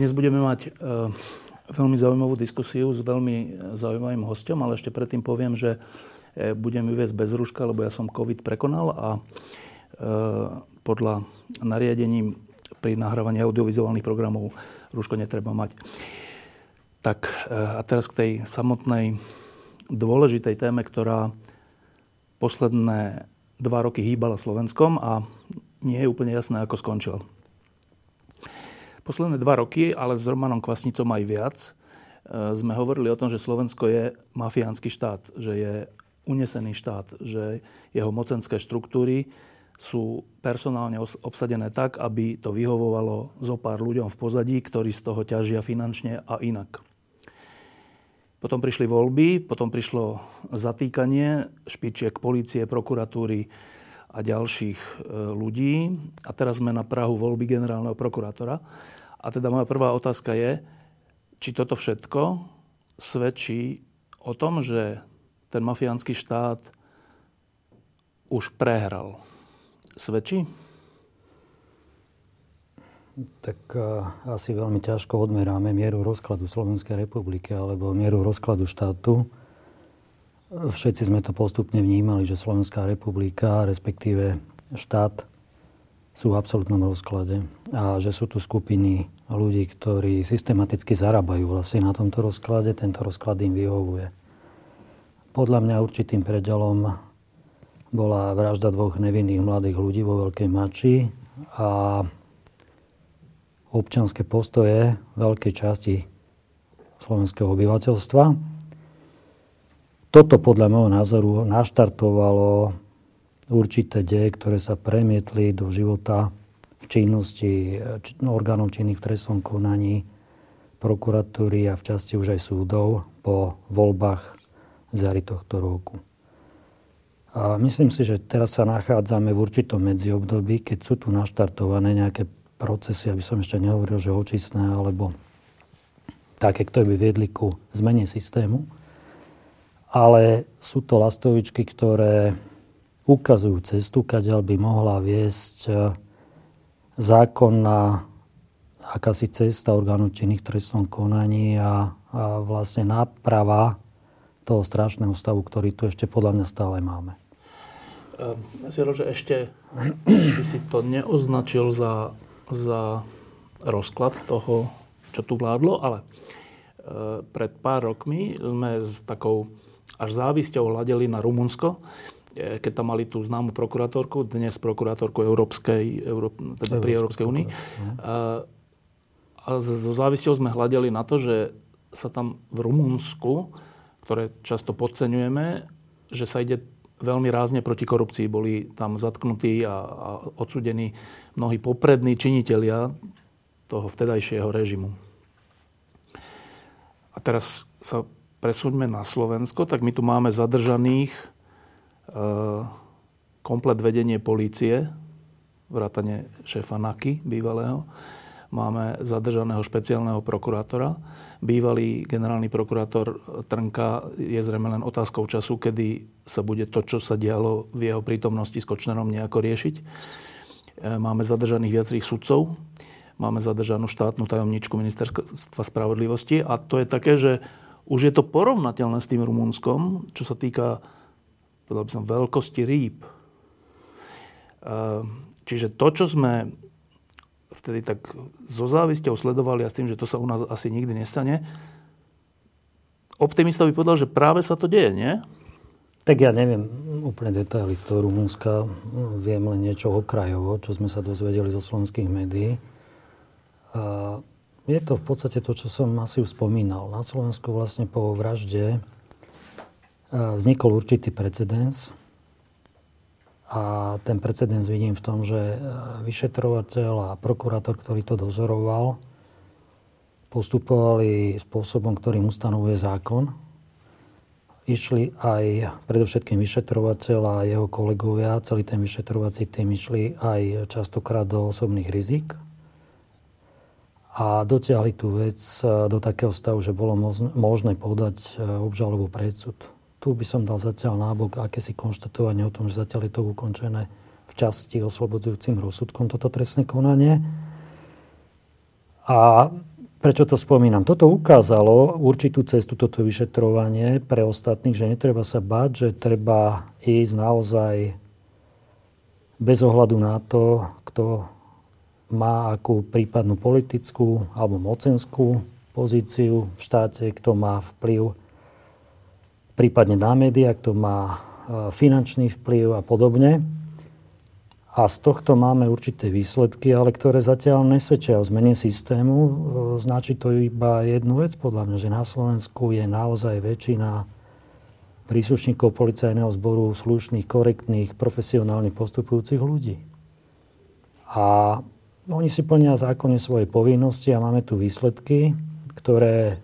Dnes budeme mať e, veľmi zaujímavú diskusiu s veľmi zaujímavým hostom, ale ešte predtým poviem, že e, budem ju viesť bez rúška, lebo ja som COVID prekonal a e, podľa nariadení pri nahrávaní audiovizuálnych programov rúško netreba mať. Tak a teraz k tej samotnej dôležitej téme, ktorá posledné dva roky hýbala Slovenskom a nie je úplne jasné, ako skončila posledné dva roky, ale s Romanom Kvasnicom aj viac, e, sme hovorili o tom, že Slovensko je mafiánsky štát, že je unesený štát, že jeho mocenské štruktúry sú personálne obsadené tak, aby to vyhovovalo zo pár ľuďom v pozadí, ktorí z toho ťažia finančne a inak. Potom prišli voľby, potom prišlo zatýkanie špičiek policie, prokuratúry a ďalších e, ľudí. A teraz sme na Prahu voľby generálneho prokurátora. A teda moja prvá otázka je, či toto všetko svedčí o tom, že ten mafiánsky štát už prehral. Svedčí? Tak uh, asi veľmi ťažko odmeráme mieru rozkladu Slovenskej republiky alebo mieru rozkladu štátu. Všetci sme to postupne vnímali, že Slovenská republika, respektíve štát, sú v absolútnom rozklade a že sú tu skupiny ľudí, ktorí systematicky zarábajú vlastne na tomto rozklade, tento rozklad im vyhovuje. Podľa mňa určitým predelom bola vražda dvoch nevinných mladých ľudí vo Veľkej Mači a občanské postoje veľkej časti slovenského obyvateľstva. Toto podľa môjho názoru naštartovalo určité deje, ktoré sa premietli do života v činnosti no, orgánov činných v trestnom konaní, prokuratúry a v časti už aj súdov po voľbách z jary tohto roku. A myslím si, že teraz sa nachádzame v určitom medziobdobí, keď sú tu naštartované nejaké procesy, aby som ešte nehovoril, že očistné, alebo také, ktoré by viedli ku zmene systému. Ale sú to lastovičky, ktoré ukazujú cestu, kadiaľ by mohla viesť e, zákonná akási cesta orgánu činných trestnom konaní a, a vlastne náprava toho strašného stavu, ktorý tu ešte podľa mňa stále máme. Zero, že ešte by si to neoznačil za, za rozklad toho, čo tu vládlo, ale e, pred pár rokmi sme s takou až závisťou hľadeli na Rumunsko, keď tam mali tú známu prokurátorku, dnes prokurátorku Európskej, Euró, teda pri Európskej únii. A, a so závisťou sme hľadeli na to, že sa tam v Rumunsku, ktoré často podceňujeme, že sa ide veľmi rázne proti korupcii. Boli tam zatknutí a, a odsudení mnohí poprední činitelia toho vtedajšieho režimu. A teraz sa presúďme na Slovensko, tak my tu máme zadržaných komplet vedenie polície, vrátane šéfa NAKY bývalého. Máme zadržaného špeciálneho prokurátora. Bývalý generálny prokurátor Trnka je zrejme len otázkou času, kedy sa bude to, čo sa dialo v jeho prítomnosti s Kočnerom nejako riešiť. Eh, máme zadržaných viacerých sudcov. Máme zadržanú štátnu tajomničku ministerstva spravodlivosti. A to je také, že už je to porovnateľné s tým Rumunskom, čo sa týka povedal by som, veľkosti rýb. Ehm, čiže to, čo sme vtedy tak so závisťou sledovali a s tým, že to sa u nás asi nikdy nestane, optimista by povedal, že práve sa to deje, nie? Tak ja neviem úplne detaily z toho Rumúnska. Viem len niečo okrajovo, čo sme sa dozvedeli zo slovenských médií. A je to v podstate to, čo som asi už spomínal. Na Slovensku vlastne po vražde vznikol určitý precedens A ten precedens vidím v tom, že vyšetrovateľ a prokurátor, ktorý to dozoroval, postupovali spôsobom, ktorým ustanovuje zákon. Išli aj predovšetkým vyšetrovateľ a jeho kolegovia, celý ten vyšetrovací tým išli aj častokrát do osobných rizik a dotiahli tú vec do takého stavu, že bolo možné podať obžalobu predsud. Tu by som dal zatiaľ nábok akési konštatovanie o tom, že zatiaľ je to ukončené v časti oslobodzujúcim rozsudkom toto trestné konanie. A Prečo to spomínam? Toto ukázalo určitú cestu, toto vyšetrovanie pre ostatných, že netreba sa báť, že treba ísť naozaj bez ohľadu na to, kto má akú prípadnú politickú alebo mocenskú pozíciu v štáte, kto má vplyv prípadne na médiá, kto má e, finančný vplyv a podobne. A z tohto máme určité výsledky, ale ktoré zatiaľ nesvedčia o zmene systému. E, značí to iba jednu vec, podľa mňa, že na Slovensku je naozaj väčšina príslušníkov policajného zboru slušných, korektných, profesionálne postupujúcich ľudí. A oni si plnia zákonne svoje povinnosti a máme tu výsledky, ktoré e,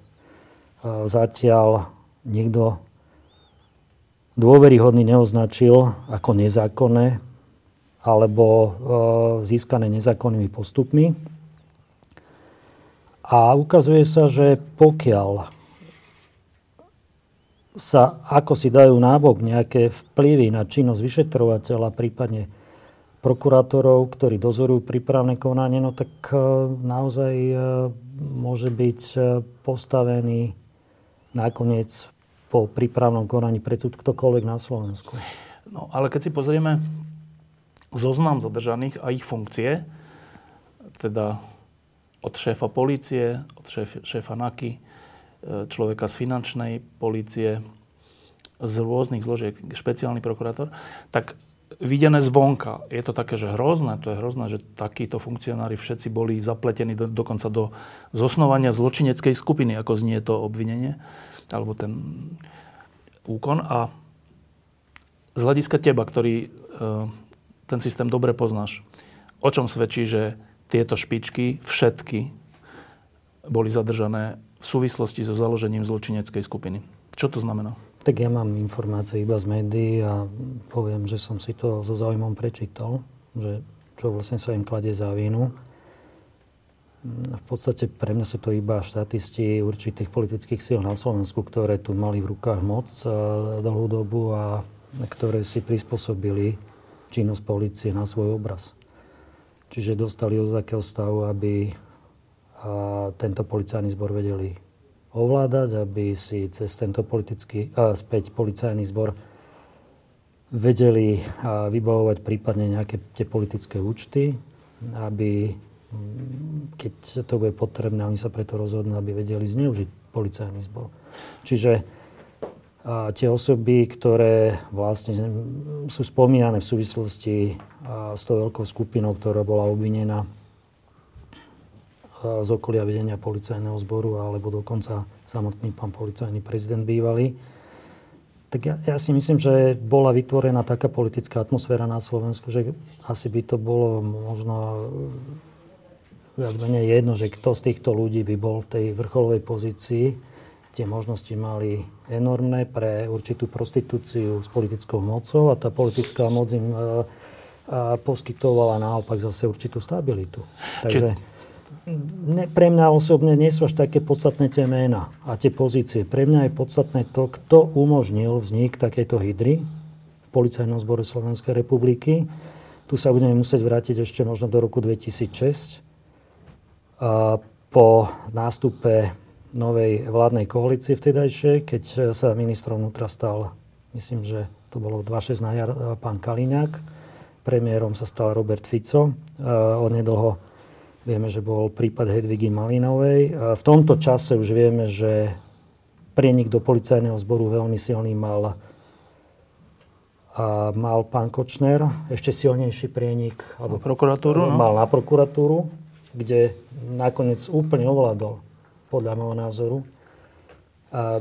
zatiaľ nikto dôveryhodný neoznačil ako nezákonné, alebo e, získané nezákonnými postupmi. A ukazuje sa, že pokiaľ sa ako si dajú nábok nejaké vplyvy na činnosť vyšetrovateľa, prípadne prokurátorov, ktorí dozorujú prípravné konanie, no tak e, naozaj e, môže byť postavený nakoniec po prípravnom konaní predsud ktokoľvek na Slovensku. No ale keď si pozrieme zoznam zadržaných a ich funkcie, teda od šéfa policie, od šéf, šéfa NAKY, e, človeka z finančnej policie, z rôznych zložiek, špeciálny prokurátor, tak videné zvonka. Je to také, že hrozné, to je hrozné, že takíto funkcionári všetci boli zapletení do, dokonca do zosnovania zločineckej skupiny, ako znie to obvinenie, alebo ten úkon. A z hľadiska teba, ktorý e, ten systém dobre poznáš. O čom svedčí, že tieto špičky všetky boli zadržané v súvislosti so založením zločineckej skupiny. Čo to znamená? Tak ja mám informácie iba z médií a poviem, že som si to so zaujímom prečítal, že čo vlastne sa im kladie za vínu. V podstate pre mňa sú to iba štatisti určitých politických síl na Slovensku, ktoré tu mali v rukách moc eh, dlhú dobu a ktoré si prispôsobili činnosť policie na svoj obraz. Čiže dostali do takého stavu, aby a, tento policajný zbor vedeli ovládať, aby si cez tento politický, a, späť policajný zbor vedeli vybavovať prípadne nejaké tie politické účty, aby keď to bude potrebné, oni sa preto rozhodnú, aby vedeli zneužiť policajný zbor. Čiže a tie osoby, ktoré vlastne sú spomínané v súvislosti s tou veľkou skupinou, ktorá bola obvinená z okolia vedenia policajného zboru alebo dokonca samotný pán policajný prezident bývalý. Tak ja, ja si myslím, že bola vytvorená taká politická atmosféra na Slovensku, že asi by to bolo možno viac menej jedno, že kto z týchto ľudí by bol v tej vrcholovej pozícii tie možnosti mali enormné pre určitú prostitúciu s politickou mocou a tá politická moc im a, e, a poskytovala naopak zase určitú stabilitu. Takže ne, pre mňa osobne nie sú až také podstatné tie ména a tie pozície. Pre mňa je podstatné to, kto umožnil vznik takejto hydry v Policajnom zbore Slovenskej republiky. Tu sa budeme musieť vrátiť ešte možno do roku 2006. Po nástupe novej vládnej koalície vtedajšie, keď sa ministrom vnútra stal, myslím, že to bolo 26 na jar, pán Kaliňák. Premiérom sa stal Robert Fico. Onedlho vieme, že bol prípad Hedvigy Malinovej. V tomto čase už vieme, že prienik do policajného zboru veľmi silný mal a mal pán Kočner, ešte silnejší prienik alebo prokuratúru, no? mal na prokuratúru, kde nakoniec úplne ovládol podľa môjho názoru. A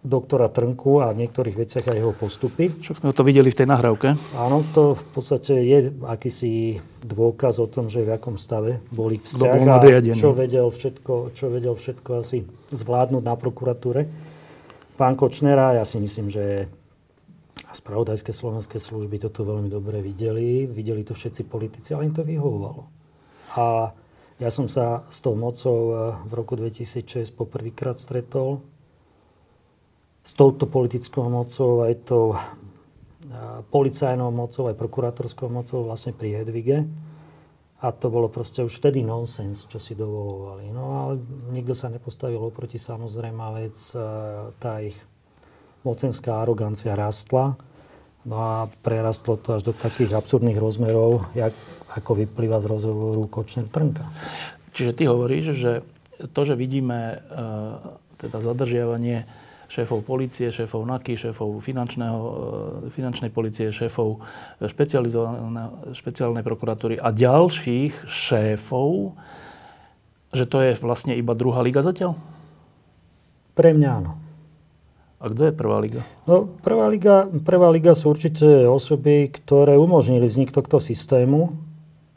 doktora Trnku a v niektorých veciach aj jeho postupy. Však sme to videli v tej nahrávke. Áno, to v podstate je akýsi dôkaz o tom, že v akom stave boli vzťah a čo vedel, všetko, čo vedel všetko asi zvládnuť na prokuratúre. Pán Kočnera, ja si myslím, že a spravodajské slovenské služby toto veľmi dobre videli. Videli to všetci politici, ale im to vyhovovalo. A ja som sa s tou mocou eh, v roku 2006 poprvýkrát stretol s touto politickou mocou, aj tou policajnou mocou, aj prokurátorskou mocou vlastne pri Hedvige. A to bolo proste už vtedy nonsens, čo si dovolovali. No ale nikto sa nepostavil oproti samozrejme vec, tá ich mocenská arogancia rastla. No a prerastlo to až do takých absurdných rozmerov, jak, ako vyplýva z rozhovoru Kočner-Trnka. Čiže ty hovoríš, že to, že vidíme teda zadržiavanie šéfov policie, šéfov NAKY, šéfov finančného, e, finančnej policie, šéfov špeciálnej prokuratúry a ďalších šéfov, že to je vlastne iba druhá liga zatiaľ? Pre mňa áno. A kto je prvá liga? No, prvá liga, prvá liga sú určite osoby, ktoré umožnili vznik tohto systému.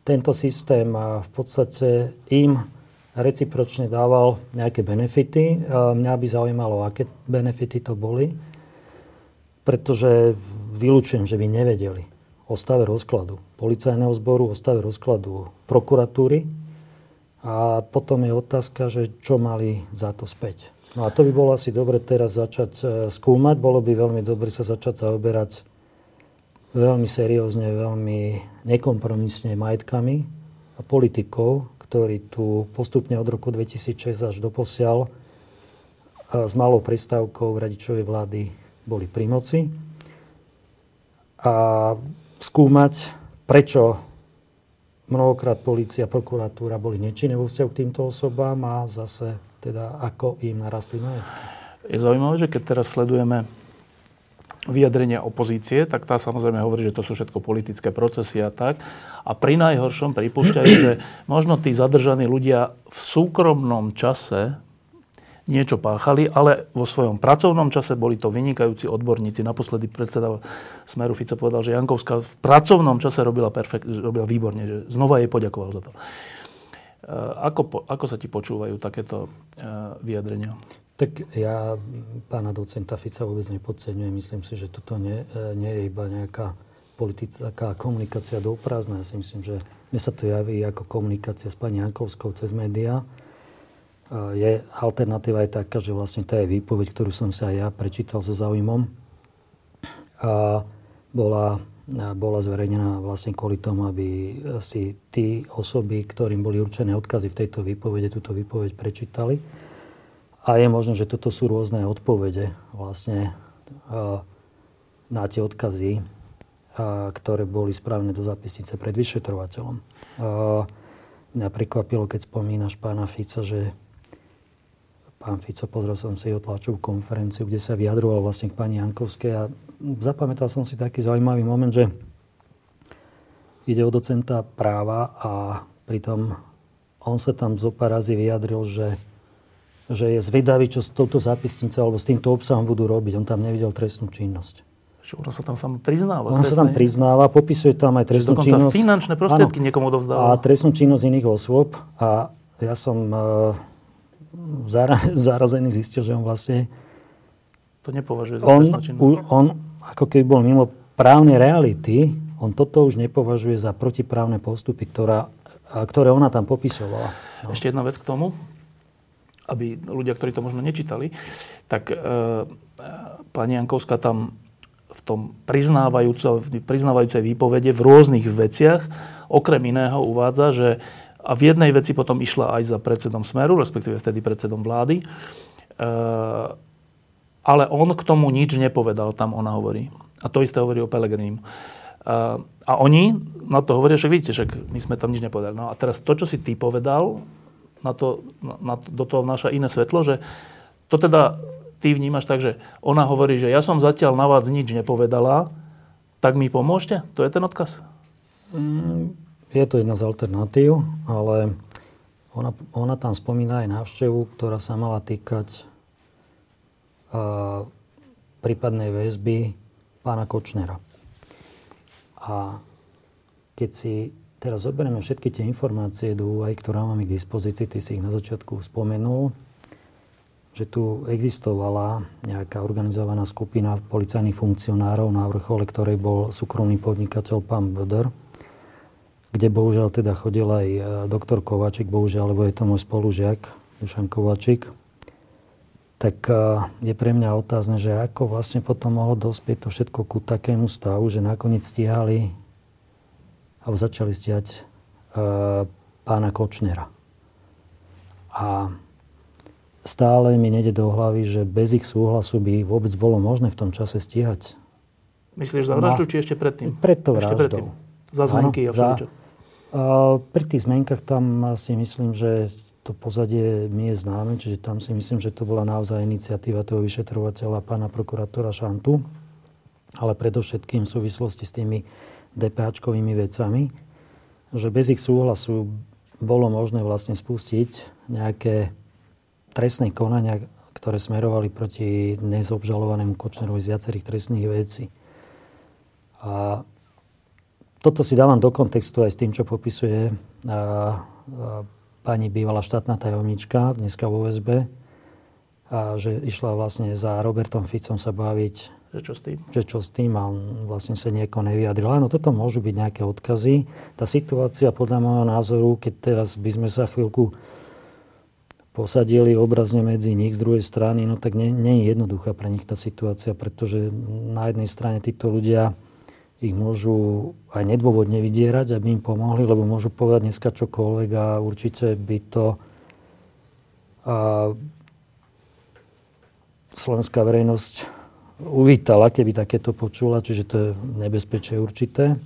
Tento systém v podstate im recipročne dával nejaké benefity. Mňa by zaujímalo, aké benefity to boli, pretože vylúčujem, že by nevedeli o stave rozkladu policajného zboru, o stave rozkladu prokuratúry a potom je otázka, že čo mali za to späť. No a to by bolo asi dobre teraz začať e, skúmať. Bolo by veľmi dobre sa začať zaoberať veľmi seriózne, veľmi nekompromisne majetkami a politikou, ktorí tu postupne od roku 2006 až do posiaľ s malou prestávkou radičovej vlády boli pri moci. A skúmať, prečo mnohokrát policia, prokuratúra boli nečinné vo vzťahu k týmto osobám a zase teda ako im narastli majetky. Je zaujímavé, že keď teraz sledujeme vyjadrenia opozície, tak tá samozrejme hovorí, že to sú všetko politické procesy a tak. A pri najhoršom pripúšťajú, že možno tí zadržaní ľudia v súkromnom čase niečo páchali, ale vo svojom pracovnom čase boli to vynikajúci odborníci. Naposledy predseda Smeru Fico povedal, že Jankovská v pracovnom čase robila, perfekt, robila výborne, že znova jej poďakoval za to. E, ako, ako sa ti počúvajú takéto e, vyjadrenia? Tak ja pána docenta Fica vôbec nepodceňujem. Myslím si, že toto nie, e, nie je iba nejaká politická komunikácia do prázdna. Ja si myslím, že mne sa to javí ako komunikácia s pani Jankovskou cez médiá. E, je alternatíva aj taká, že vlastne tá je výpoveď, ktorú som sa aj ja prečítal so zaujímom. A bola, bola zverejnená vlastne kvôli tomu, aby si tí osoby, ktorým boli určené odkazy v tejto výpovede, túto výpoveď prečítali a je možné, že toto sú rôzne odpovede vlastne na tie odkazy, ktoré boli spravené do zápisnice pred vyšetrovateľom. Mňa prekvapilo, keď spomínaš pána Fica, že pán Fico, pozrel som si jeho tlačovú konferenciu, kde sa vyjadroval vlastne k pani Jankovskej a zapamätal som si taký zaujímavý moment, že ide o docenta práva a pritom on sa tam zo pár vyjadril, že že je zvedavý, čo s touto zápisnicou alebo s týmto obsahom budú robiť. On tam nevidel trestnú činnosť. Čo on sa tam sám priznáva. On sa tam priznáva, popisuje tam aj trestnú činnosť. finančné prostriedky áno, niekomu odovzdáva. A trestnú činnosť iných osôb. A ja som zara, zarazený zistil, že on vlastne... To nepovažuje za on, trestnú činnosť. On, ako keby bol mimo právnej reality, on toto už nepovažuje za protiprávne postupy, ktorá, ktoré ona tam popisovala. No. Ešte jedna vec k tomu aby ľudia, ktorí to možno nečítali, tak e, pani Jankovská tam v tom priznávajúcej výpovede v rôznych veciach okrem iného uvádza, že a v jednej veci potom išla aj za predsedom Smeru, respektíve vtedy predsedom vlády, e, ale on k tomu nič nepovedal, tam ona hovorí. A to isté hovorí o Pelegrínu. E, a oni na to hovoria, že vidíte, že my sme tam nič nepovedali. No a teraz to, čo si ty povedal, na to, na, do toho vnáša iné svetlo, že to teda ty vnímaš tak, že ona hovorí, že ja som zatiaľ na vás nič nepovedala, tak mi pomôžte? To je ten odkaz? Mm, je to jedna z alternatív, ale ona, ona tam spomína aj návštevu, ktorá sa mala týkať prípadnej väzby pána Kočnera. A keď si teraz zoberieme všetky tie informácie do úvaj, ktoré máme k dispozícii, ty si ich na začiatku spomenul, že tu existovala nejaká organizovaná skupina policajných funkcionárov, na vrchole ktorej bol súkromný podnikateľ pán Böder, kde bohužiaľ teda chodil aj e, doktor Kovačik, bohužiaľ, lebo je to môj spolužiak, Dušan Kovačik, tak e, je pre mňa otázne, že ako vlastne potom mohlo dospieť to všetko ku takému stavu, že nakoniec stíhali alebo začali stíhať e, pána Kočnera. A stále mi nejde do hlavy, že bez ich súhlasu by vôbec bolo možné v tom čase stíhať. Myslíš za vraždu, no, či ešte predtým? Pred to vraždou. Ešte predtým. Za zmenky a všeličo. pri tých zmenkách tam si myslím, že to pozadie mi je známe, čiže tam si myslím, že to bola naozaj iniciatíva toho vyšetrovateľa pána prokurátora Šantu, ale predovšetkým v súvislosti s tými DPHčkovými vecami, že bez ich súhlasu bolo možné vlastne spustiť nejaké trestné konania, ktoré smerovali proti dnes obžalovanému Kočnerovi z viacerých trestných vecí. A toto si dávam do kontextu aj s tým, čo popisuje a, a, pani bývalá štátna tajomnička, dneska v OSB, a že išla vlastne za Robertom Ficom sa baviť že čo s tým? Že čo s tým a vlastne sa nieko nevyjadril. Áno, toto môžu byť nejaké odkazy. Tá situácia podľa môjho názoru, keď teraz by sme sa chvíľku posadili obrazne medzi nich z druhej strany, no tak nie, nie je jednoduchá pre nich tá situácia, pretože na jednej strane títo ľudia ich môžu aj nedôvodne vydierať, aby im pomohli, lebo môžu povedať dneska čokoľvek a určite by to a slovenská verejnosť uvítala, keby takéto počula, čiže to je nebezpečie určité.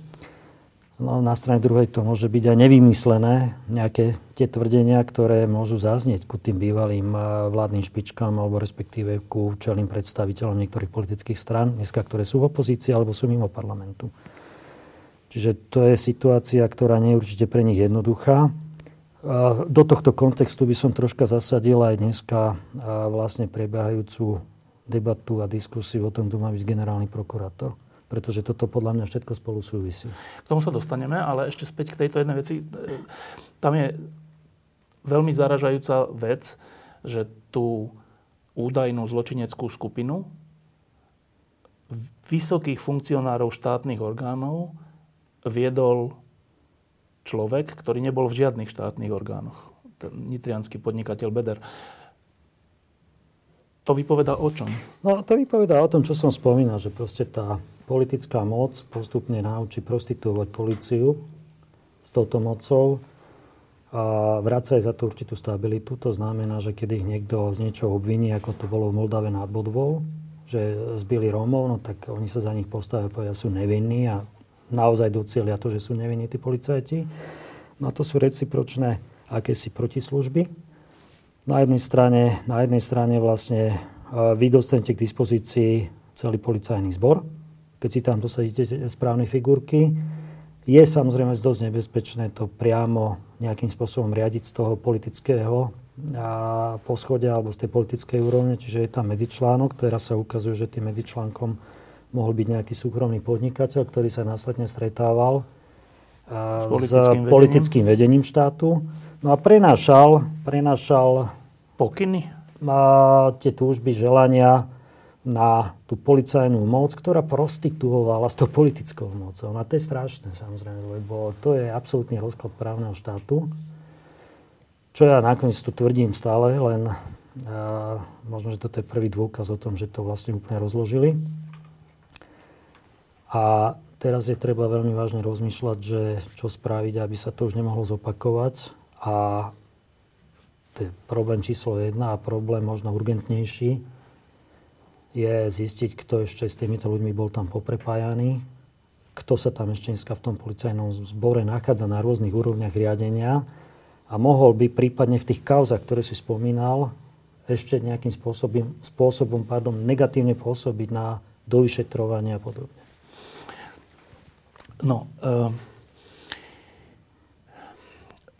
No, na strane druhej to môže byť aj nevymyslené, nejaké tie tvrdenia, ktoré môžu zaznieť ku tým bývalým vládnym špičkám alebo respektíve ku čelným predstaviteľom niektorých politických strán, dneska ktoré sú v opozícii alebo sú mimo parlamentu. Čiže to je situácia, ktorá nie je určite pre nich jednoduchá. Do tohto kontextu by som troška zasadil aj dneska vlastne prebiehajúcu debatu a diskusiu o tom, kto má byť generálny prokurátor pretože toto podľa mňa všetko spolu súvisí. K tomu sa dostaneme, ale ešte späť k tejto jednej veci. Tam je veľmi zaražajúca vec, že tú údajnú zločineckú skupinu vysokých funkcionárov štátnych orgánov viedol človek, ktorý nebol v žiadnych štátnych orgánoch. Ten nitrianský podnikateľ Beder. To vypoveda o čom? No, to vypoveda o tom, čo som spomínal, že proste tá politická moc postupne naučí prostituovať policiu s touto mocou a vráca aj za to určitú stabilitu. To znamená, že keď ich niekto z niečoho obviní, ako to bolo v Moldave nad Bodvou, že zbili Rómov, no tak oni sa za nich postavia, povedia, sú nevinní a naozaj docielia to, že sú nevinní tí policajti. No a to sú recipročné akési protislužby, na jednej strane, na jednej strane vlastne vy dostanete k dispozícii celý policajný zbor, keď si tam dosadíte správne figurky. Je samozrejme dosť nebezpečné to priamo nejakým spôsobom riadiť z toho politického poschodia alebo z tej politickej úrovne, čiže je tam medzičlánok. Teraz sa ukazuje, že tým medzičlánkom mohol byť nejaký súkromný podnikateľ, ktorý sa následne stretával s politickým, s politickým vedením. vedením štátu. No a prenášal, prenášal pokyny? A tie túžby, želania na tú policajnú moc, ktorá prostituovala s tou politickou mocou. A to je strašné, samozrejme, lebo to je absolútny rozklad právneho štátu. Čo ja nakoniec tu tvrdím stále, len a, možno, že toto je prvý dôkaz o tom, že to vlastne úplne rozložili. A teraz je treba veľmi vážne rozmýšľať, že čo spraviť, aby sa to už nemohlo zopakovať a to je problém číslo jedna a problém možno urgentnejší je zistiť, kto ešte s týmito ľuďmi bol tam poprepájaný, kto sa tam ešte dneska v tom policajnom zbore nachádza na rôznych úrovniach riadenia a mohol by prípadne v tých kauzach, ktoré si spomínal, ešte nejakým spôsobom, spôsobom pardon, negatívne pôsobiť na dovyšetrovanie a podobne. No, uh,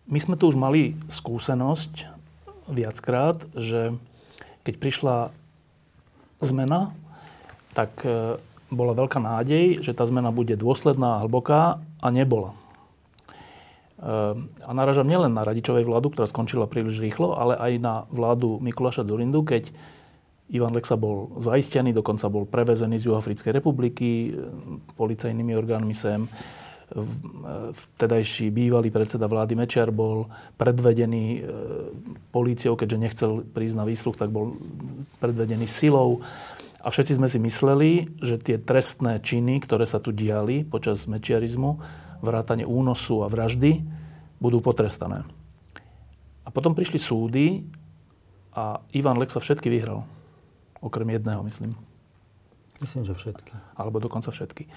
my sme tu už mali skúsenosť viackrát, že keď prišla zmena, tak e, bola veľká nádej, že tá zmena bude dôsledná a hlboká a nebola. E, a naražam nielen na radičovej vládu, ktorá skončila príliš rýchlo, ale aj na vládu Mikuláša Zurindu, keď Ivan Lexa bol zaistený, dokonca bol prevezený z Juhafrickej republiky policajnými orgánmi sem vtedajší bývalý predseda vlády Mečiar bol predvedený e, políciou, keďže nechcel prísť na výsluch, tak bol predvedený silou. A všetci sme si mysleli, že tie trestné činy, ktoré sa tu diali počas mečiarizmu, vrátane únosu a vraždy, budú potrestané. A potom prišli súdy a Ivan Lexa všetky vyhral. Okrem jedného, myslím. Myslím, že všetky. Alebo dokonca všetky.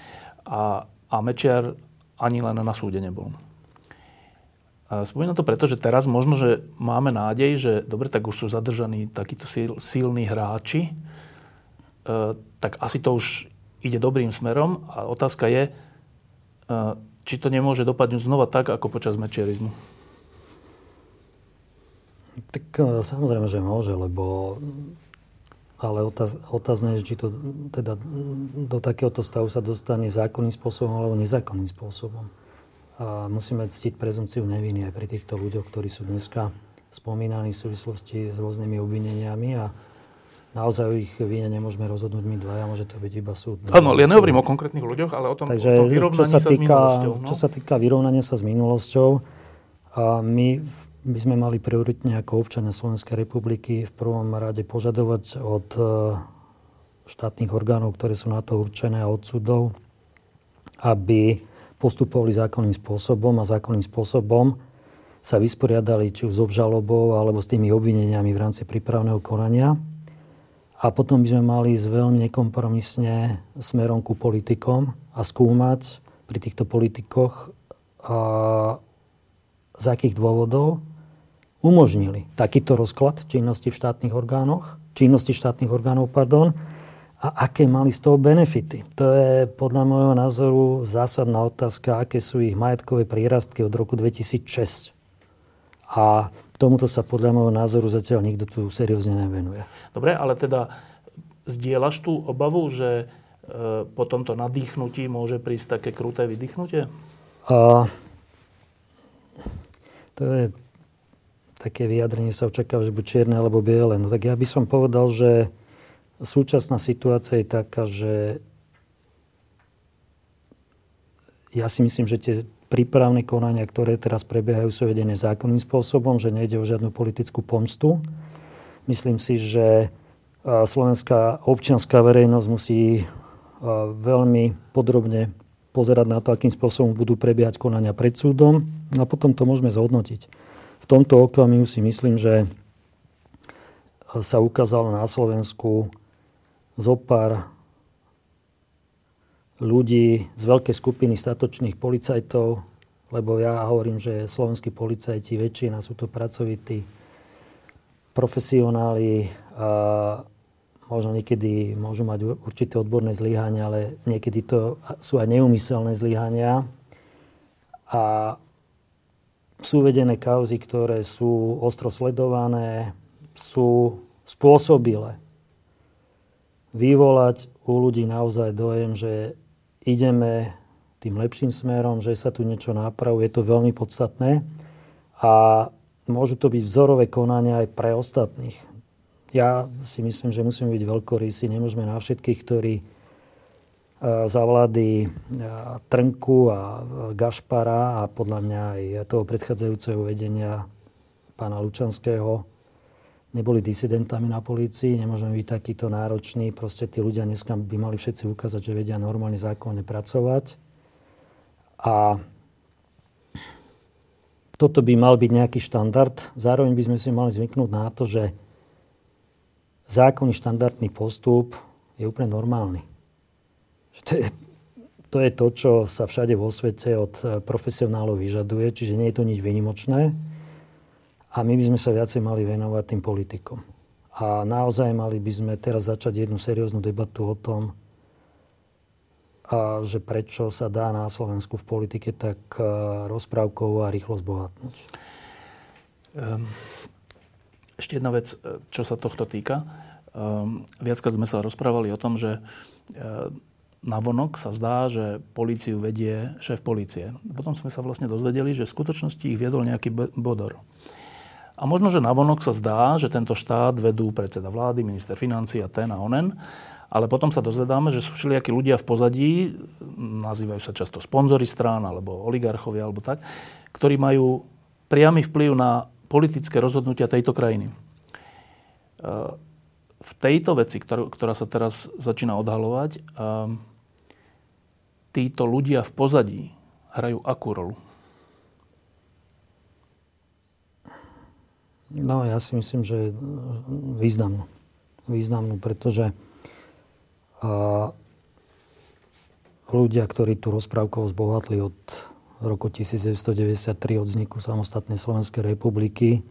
A, a Mečiar ani len na súde nebol. Spomínam to preto, že teraz možno, že máme nádej, že dobre, tak už sú zadržaní takíto silní hráči, e, tak asi to už ide dobrým smerom a otázka je, e, či to nemôže dopadnúť znova tak, ako počas mečiarizmu. Tak e, samozrejme, že môže, lebo ale otáz, otázne je, či to teda do takéhoto stavu sa dostane zákonným spôsobom alebo nezákonným spôsobom. A musíme ctiť prezumciu neviny aj pri týchto ľuďoch, ktorí sú dneska spomínaní v súvislosti s rôznymi obvineniami a naozaj o ich vine nemôžeme rozhodnúť my dvaja, môže to byť iba súd. Áno, ja nehovorím o konkrétnych ľuďoch, ale o tom, Takže, o tom vyrovnaní čo sa, týka, sa s minulosťou. No? Čo sa týka vyrovnania sa s minulosťou, a my v by sme mali prioritne ako občania Slovenskej republiky v prvom rade požadovať od e, štátnych orgánov, ktoré sú na to určené a od súdov, aby postupovali zákonným spôsobom a zákonným spôsobom sa vysporiadali či už s obžalobou alebo s tými obvineniami v rámci prípravného konania. A potom by sme mali ísť veľmi nekompromisne smerom ku politikom a skúmať pri týchto politikoch, a, z akých dôvodov umožnili takýto rozklad činnosti v štátnych orgánoch, činnosti štátnych orgánov, pardon, a aké mali z toho benefity. To je podľa môjho názoru zásadná otázka, aké sú ich majetkové prírastky od roku 2006. A tomuto sa podľa môjho názoru zatiaľ nikto tu seriózne nevenuje. Dobre, ale teda zdieľaš tú obavu, že e, po tomto nadýchnutí môže prísť také kruté vydýchnutie? A, to je také vyjadrenie sa očakáva, že bude čierne alebo biele. No tak ja by som povedal, že súčasná situácia je taká, že ja si myslím, že tie prípravné konania, ktoré teraz prebiehajú, sú vedené zákonným spôsobom, že nejde o žiadnu politickú pomstu. Myslím si, že slovenská občianská verejnosť musí veľmi podrobne pozerať na to, akým spôsobom budú prebiehať konania pred súdom a potom to môžeme zhodnotiť tomto okamihu si myslím, že sa ukázalo na Slovensku zo pár ľudí z veľkej skupiny statočných policajtov, lebo ja hovorím, že slovenskí policajti, väčšina sú to pracovití profesionáli, a možno niekedy môžu mať určité odborné zlyhania, ale niekedy to sú aj neumyselné zlyhania. A sú vedené kauzy, ktoré sú ostro sledované, sú spôsobile vyvolať u ľudí naozaj dojem, že ideme tým lepším smerom, že sa tu niečo napravuje. Je to veľmi podstatné. A môžu to byť vzorové konania aj pre ostatných. Ja si myslím, že musíme byť veľkorysí. Nemôžeme na všetkých, ktorí za vlády Trnku a Gašpara a podľa mňa aj toho predchádzajúceho vedenia pána Lučanského neboli disidentami na polícii, nemôžeme byť takýto nároční. Proste tí ľudia dneska by mali všetci ukázať, že vedia normálne zákonne pracovať. A toto by mal byť nejaký štandard. Zároveň by sme si mali zvyknúť na to, že zákonný štandardný postup je úplne normálny. To je, to je to, čo sa všade vo svete od eh, profesionálov vyžaduje, čiže nie je to nič výnimočné. A my by sme sa viacej mali venovať tým politikom. A naozaj mali by sme teraz začať jednu serióznu debatu o tom, a že prečo sa dá na Slovensku v politike tak eh, rozprávkovo a rýchlo zbohatnúť. Um, ešte jedna vec, eh, čo sa tohto týka. Um, viackrát sme sa rozprávali o tom, že uh, navonok sa zdá, že políciu vedie šéf polície. Potom sme sa vlastne dozvedeli, že v skutočnosti ich viedol nejaký bodor. A možno, že navonok sa zdá, že tento štát vedú predseda vlády, minister financí a ten a onen, ale potom sa dozvedáme, že sú všelijakí ľudia v pozadí, nazývajú sa často sponzory strán alebo oligarchovia alebo tak, ktorí majú priamy vplyv na politické rozhodnutia tejto krajiny. V tejto veci, ktorá sa teraz začína odhalovať, títo ľudia v pozadí hrajú akú rolu? No, ja si myslím, že významnú. Významnú, pretože a, ľudia, ktorí tu rozprávkou zbohatli od roku 1993, od vzniku samostatnej Slovenskej republiky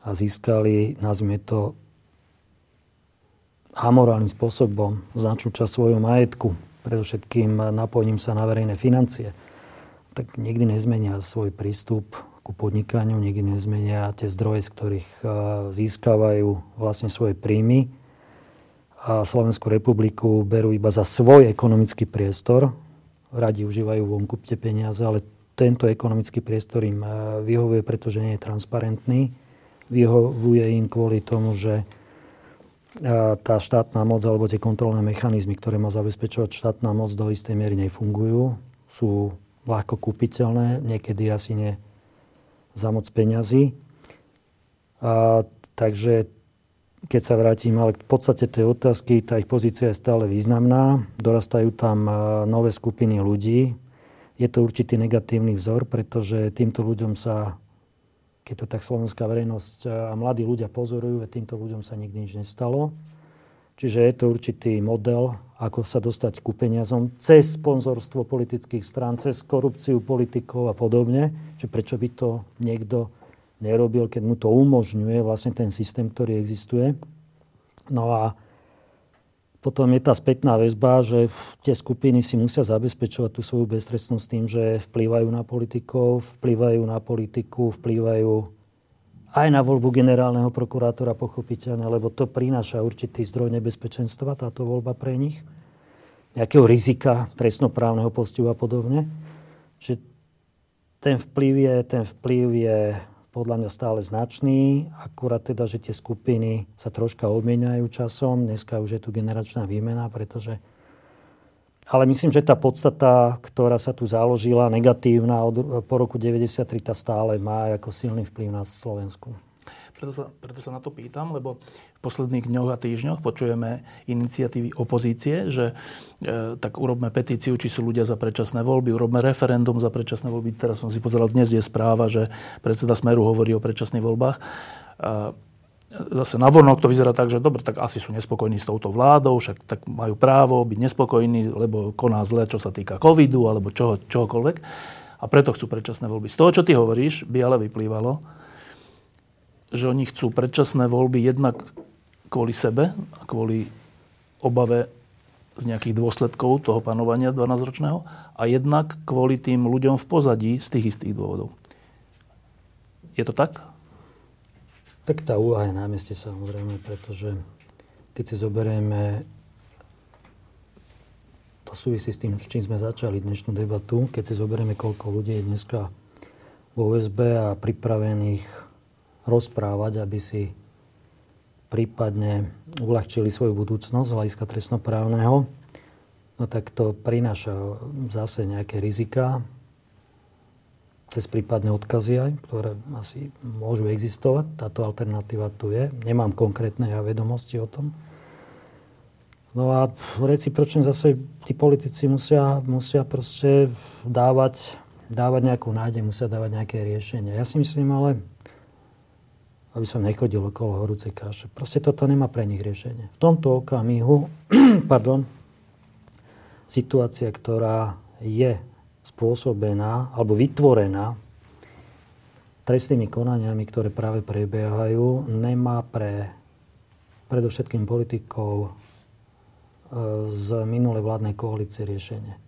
a získali, nazvime to, amorálnym spôsobom značnú časť svojho majetku, predovšetkým napojením sa na verejné financie, tak nikdy nezmenia svoj prístup ku podnikaniu, nikdy nezmenia tie zdroje, z ktorých získavajú vlastne svoje príjmy. A Slovenskú republiku berú iba za svoj ekonomický priestor. Radi užívajú vonku tie peniaze, ale tento ekonomický priestor im vyhovuje, pretože nie je transparentný. Vyhovuje im kvôli tomu, že tá štátna moc alebo tie kontrolné mechanizmy, ktoré má zabezpečovať štátna moc do istej miery nefungujú. Sú ľahko kúpiteľné, niekedy asi nie za moc peňazí. A, takže keď sa vrátim ale k podstate tej otázky, tá ich pozícia je stále významná. Dorastajú tam nové skupiny ľudí. Je to určitý negatívny vzor, pretože týmto ľuďom sa keď to tak slovenská verejnosť a mladí ľudia pozorujú, že týmto ľuďom sa nikdy nič nestalo. Čiže je to určitý model, ako sa dostať ku peniazom cez sponzorstvo politických strán, cez korupciu politikov a podobne. Čiže prečo by to niekto nerobil, keď mu to umožňuje vlastne ten systém, ktorý existuje. No a potom je tá spätná väzba, že tie skupiny si musia zabezpečovať tú svoju beztrestnosť tým, že vplývajú na politikov, vplývajú na politiku, vplývajú aj na voľbu generálneho prokurátora pochopiteľne, lebo to prináša určitý zdroj nebezpečenstva, táto voľba pre nich, nejakého rizika trestnoprávneho postihu a podobne. Čiže ten vplyv je, ten vplyv je podľa mňa stále značný, akurát teda, že tie skupiny sa troška obmieniajú časom. Dneska už je tu generačná výmena, pretože... Ale myslím, že tá podstata, ktorá sa tu založila, negatívna od, po roku 93, tá stále má ako silný vplyv na Slovensku. Preto sa, preto sa na to pýtam, lebo v posledných dňoch a týždňoch počujeme iniciatívy opozície, že e, tak urobme petíciu, či sú ľudia za predčasné voľby, urobme referendum za predčasné voľby. Teraz som si pozeral, dnes je správa, že predseda Smeru hovorí o predčasných voľbách. E, zase navonok to vyzerá tak, že dobre, tak asi sú nespokojní s touto vládou, však tak majú právo byť nespokojní, lebo koná zle, čo sa týka covidu alebo čoho, čohokoľvek. A preto chcú predčasné voľby. Z toho, čo ty hovoríš, by ale vyplývalo, že oni chcú predčasné voľby jednak kvôli sebe a kvôli obave z nejakých dôsledkov toho panovania 12-ročného a jednak kvôli tým ľuďom v pozadí z tých istých dôvodov. Je to tak? Tak tá úvaha je na mieste samozrejme, pretože keď si zoberieme to súvisí s tým, s čím sme začali dnešnú debatu. Keď si zoberieme, koľko ľudí je dneska vo OSB a pripravených rozprávať, aby si prípadne uľahčili svoju budúcnosť z hľadiska trestnoprávneho, no tak to prináša zase nejaké rizika, cez prípadné odkazy aj, ktoré asi môžu existovať. Táto alternatíva tu je. Nemám konkrétne ja vedomosti o tom. No a recipročne zase tí politici musia, musia proste dávať, dávať nejakú nádej, musia dávať nejaké riešenie. Ja si myslím ale, aby som nechodil okolo horúcej kaše. Proste toto nemá pre nich riešenie. V tomto okamihu, pardon, situácia, ktorá je spôsobená alebo vytvorená trestnými konaniami, ktoré práve prebiehajú, nemá pre predovšetkým politikov e, z minulej vládnej koalície riešenie.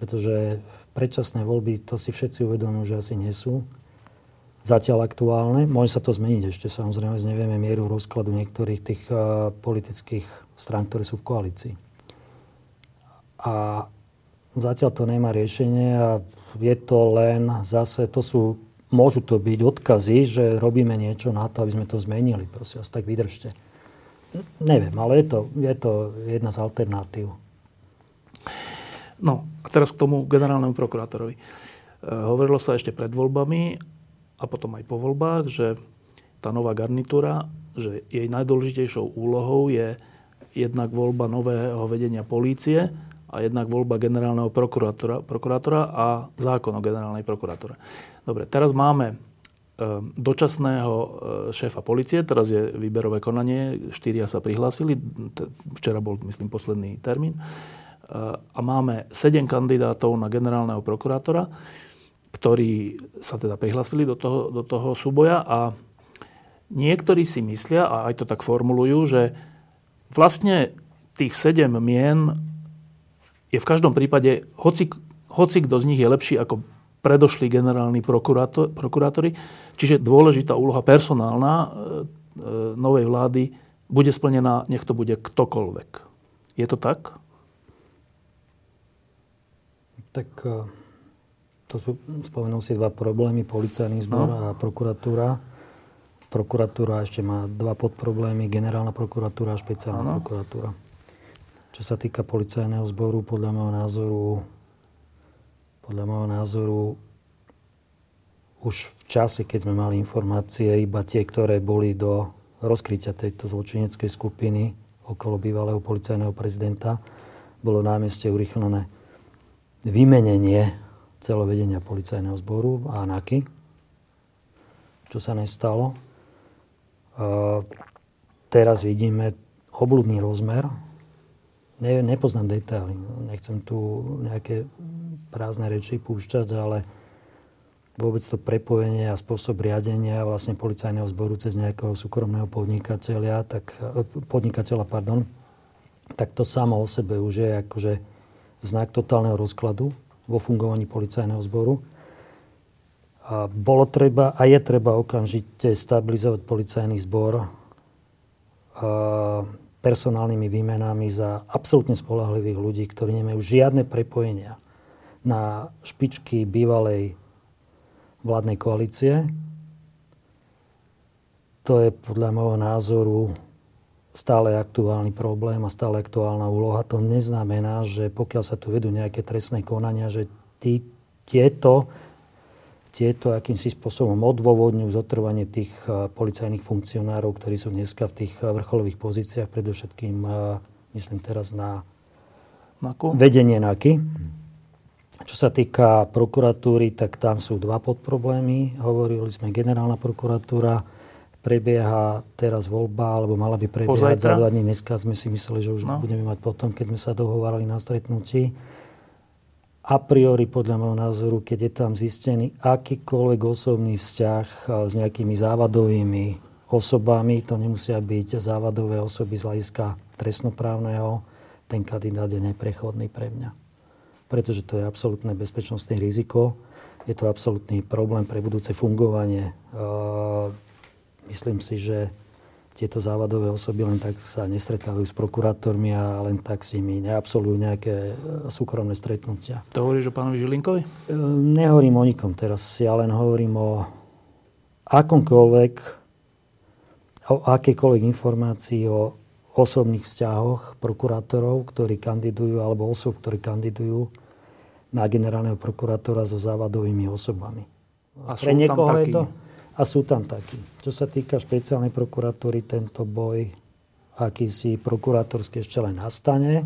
Pretože predčasné voľby, to si všetci uvedomujú, že asi nie sú zatiaľ aktuálne. Môže sa to zmeniť ešte, samozrejme, nevieme mieru rozkladu niektorých tých uh, politických strán, ktoré sú v koalícii. A zatiaľ to nemá riešenie a je to len zase, to sú, môžu to byť odkazy, že robíme niečo na to, aby sme to zmenili. Prosím vás, tak vydržte. Neviem, ale je to, je to jedna z alternatív. No, a teraz k tomu generálnemu prokurátorovi. E, hovorilo sa ešte pred voľbami a potom aj po voľbách, že tá nová garnitúra, že jej najdôležitejšou úlohou je jednak voľba nového vedenia polície a jednak voľba generálneho prokurátora, prokurátora a zákon o generálnej prokuratúre. Dobre, teraz máme e, dočasného e, šéfa policie, teraz je výberové konanie, štyria sa prihlásili, včera bol, myslím, posledný termín, e, a máme sedem kandidátov na generálneho prokurátora, ktorí sa teda prihlásili do toho, do toho súboja a niektorí si myslia, a aj to tak formulujú, že vlastne tých sedem mien je v každom prípade, hoci, hoci kto z nich je lepší ako predošli generálni prokurátor, prokurátori, čiže dôležitá úloha personálna e, e, novej vlády bude splnená, nech to bude ktokoľvek. Je to tak? Tak e, to sú, spomenul si dva problémy, policajný zbor no. a prokuratúra. Prokuratúra ešte má dva podproblémy, generálna prokuratúra a špeciálna ano. prokuratúra. Čo sa týka policajného zboru, podľa môjho názoru, podľa môjho názoru už v čase, keď sme mali informácie, iba tie, ktoré boli do rozkrytia tejto zločineckej skupiny okolo bývalého policajného prezidenta, bolo námeste urychlené vymenenie celovedenia policajného zboru a ANAKY, čo sa nestalo. teraz vidíme obludný rozmer Ne, nepoznám detaily. Nechcem tu nejaké prázdne reči púšťať, ale vôbec to prepojenie a spôsob riadenia vlastne policajného zboru cez nejakého súkromného podnikateľa, tak, podnikateľa, pardon, tak to samo o sebe už je akože znak totálneho rozkladu vo fungovaní policajného zboru. A bolo treba a je treba okamžite stabilizovať policajný zbor. Personálnymi výmenami za absolútne spolahlivých ľudí, ktorí nemajú žiadne prepojenia na špičky bývalej vládnej koalície. To je podľa môjho názoru stále aktuálny problém a stále aktuálna úloha. To neznamená, že pokiaľ sa tu vedú nejaké trestné konania, že tí, tieto tieto akýmsi spôsobom odôvodňujú zotrvanie tých eh, policajných funkcionárov, ktorí sú dneska v tých eh, vrcholových pozíciách, predovšetkým eh, myslím teraz na Naku? vedenie NAKY. Čo sa týka prokuratúry, tak tam sú dva podproblémy. Hovorili sme, generálna prokuratúra, prebieha teraz voľba, alebo mala by prebiehať za dva dní. Dneska sme si mysleli, že už no. budeme mať potom, keď sme sa dohovárali na stretnutí a priori podľa môjho názoru, keď je tam zistený akýkoľvek osobný vzťah s nejakými závadovými osobami, to nemusia byť závadové osoby z hľadiska trestnoprávneho, ten kandidát je neprechodný pre mňa. Pretože to je absolútne bezpečnostné riziko, je to absolútny problém pre budúce fungovanie. Myslím si, že tieto závadové osoby len tak sa nestretávajú s prokurátormi a len tak s nimi neabsolujú nejaké e, súkromné stretnutia. To hovoríš o pánovi Žilinkovi? E, nehovorím o nikom teraz. Ja len hovorím o akomkoľvek, o akejkoľvek informácii o osobných vzťahoch prokurátorov, ktorí kandidujú, alebo osob, ktorí kandidujú na generálneho prokurátora so závadovými osobami. A Pre niekoho je to a sú tam takí. Čo sa týka špeciálnej prokuratúry, tento boj akýsi prokurátorský ešte len nastane.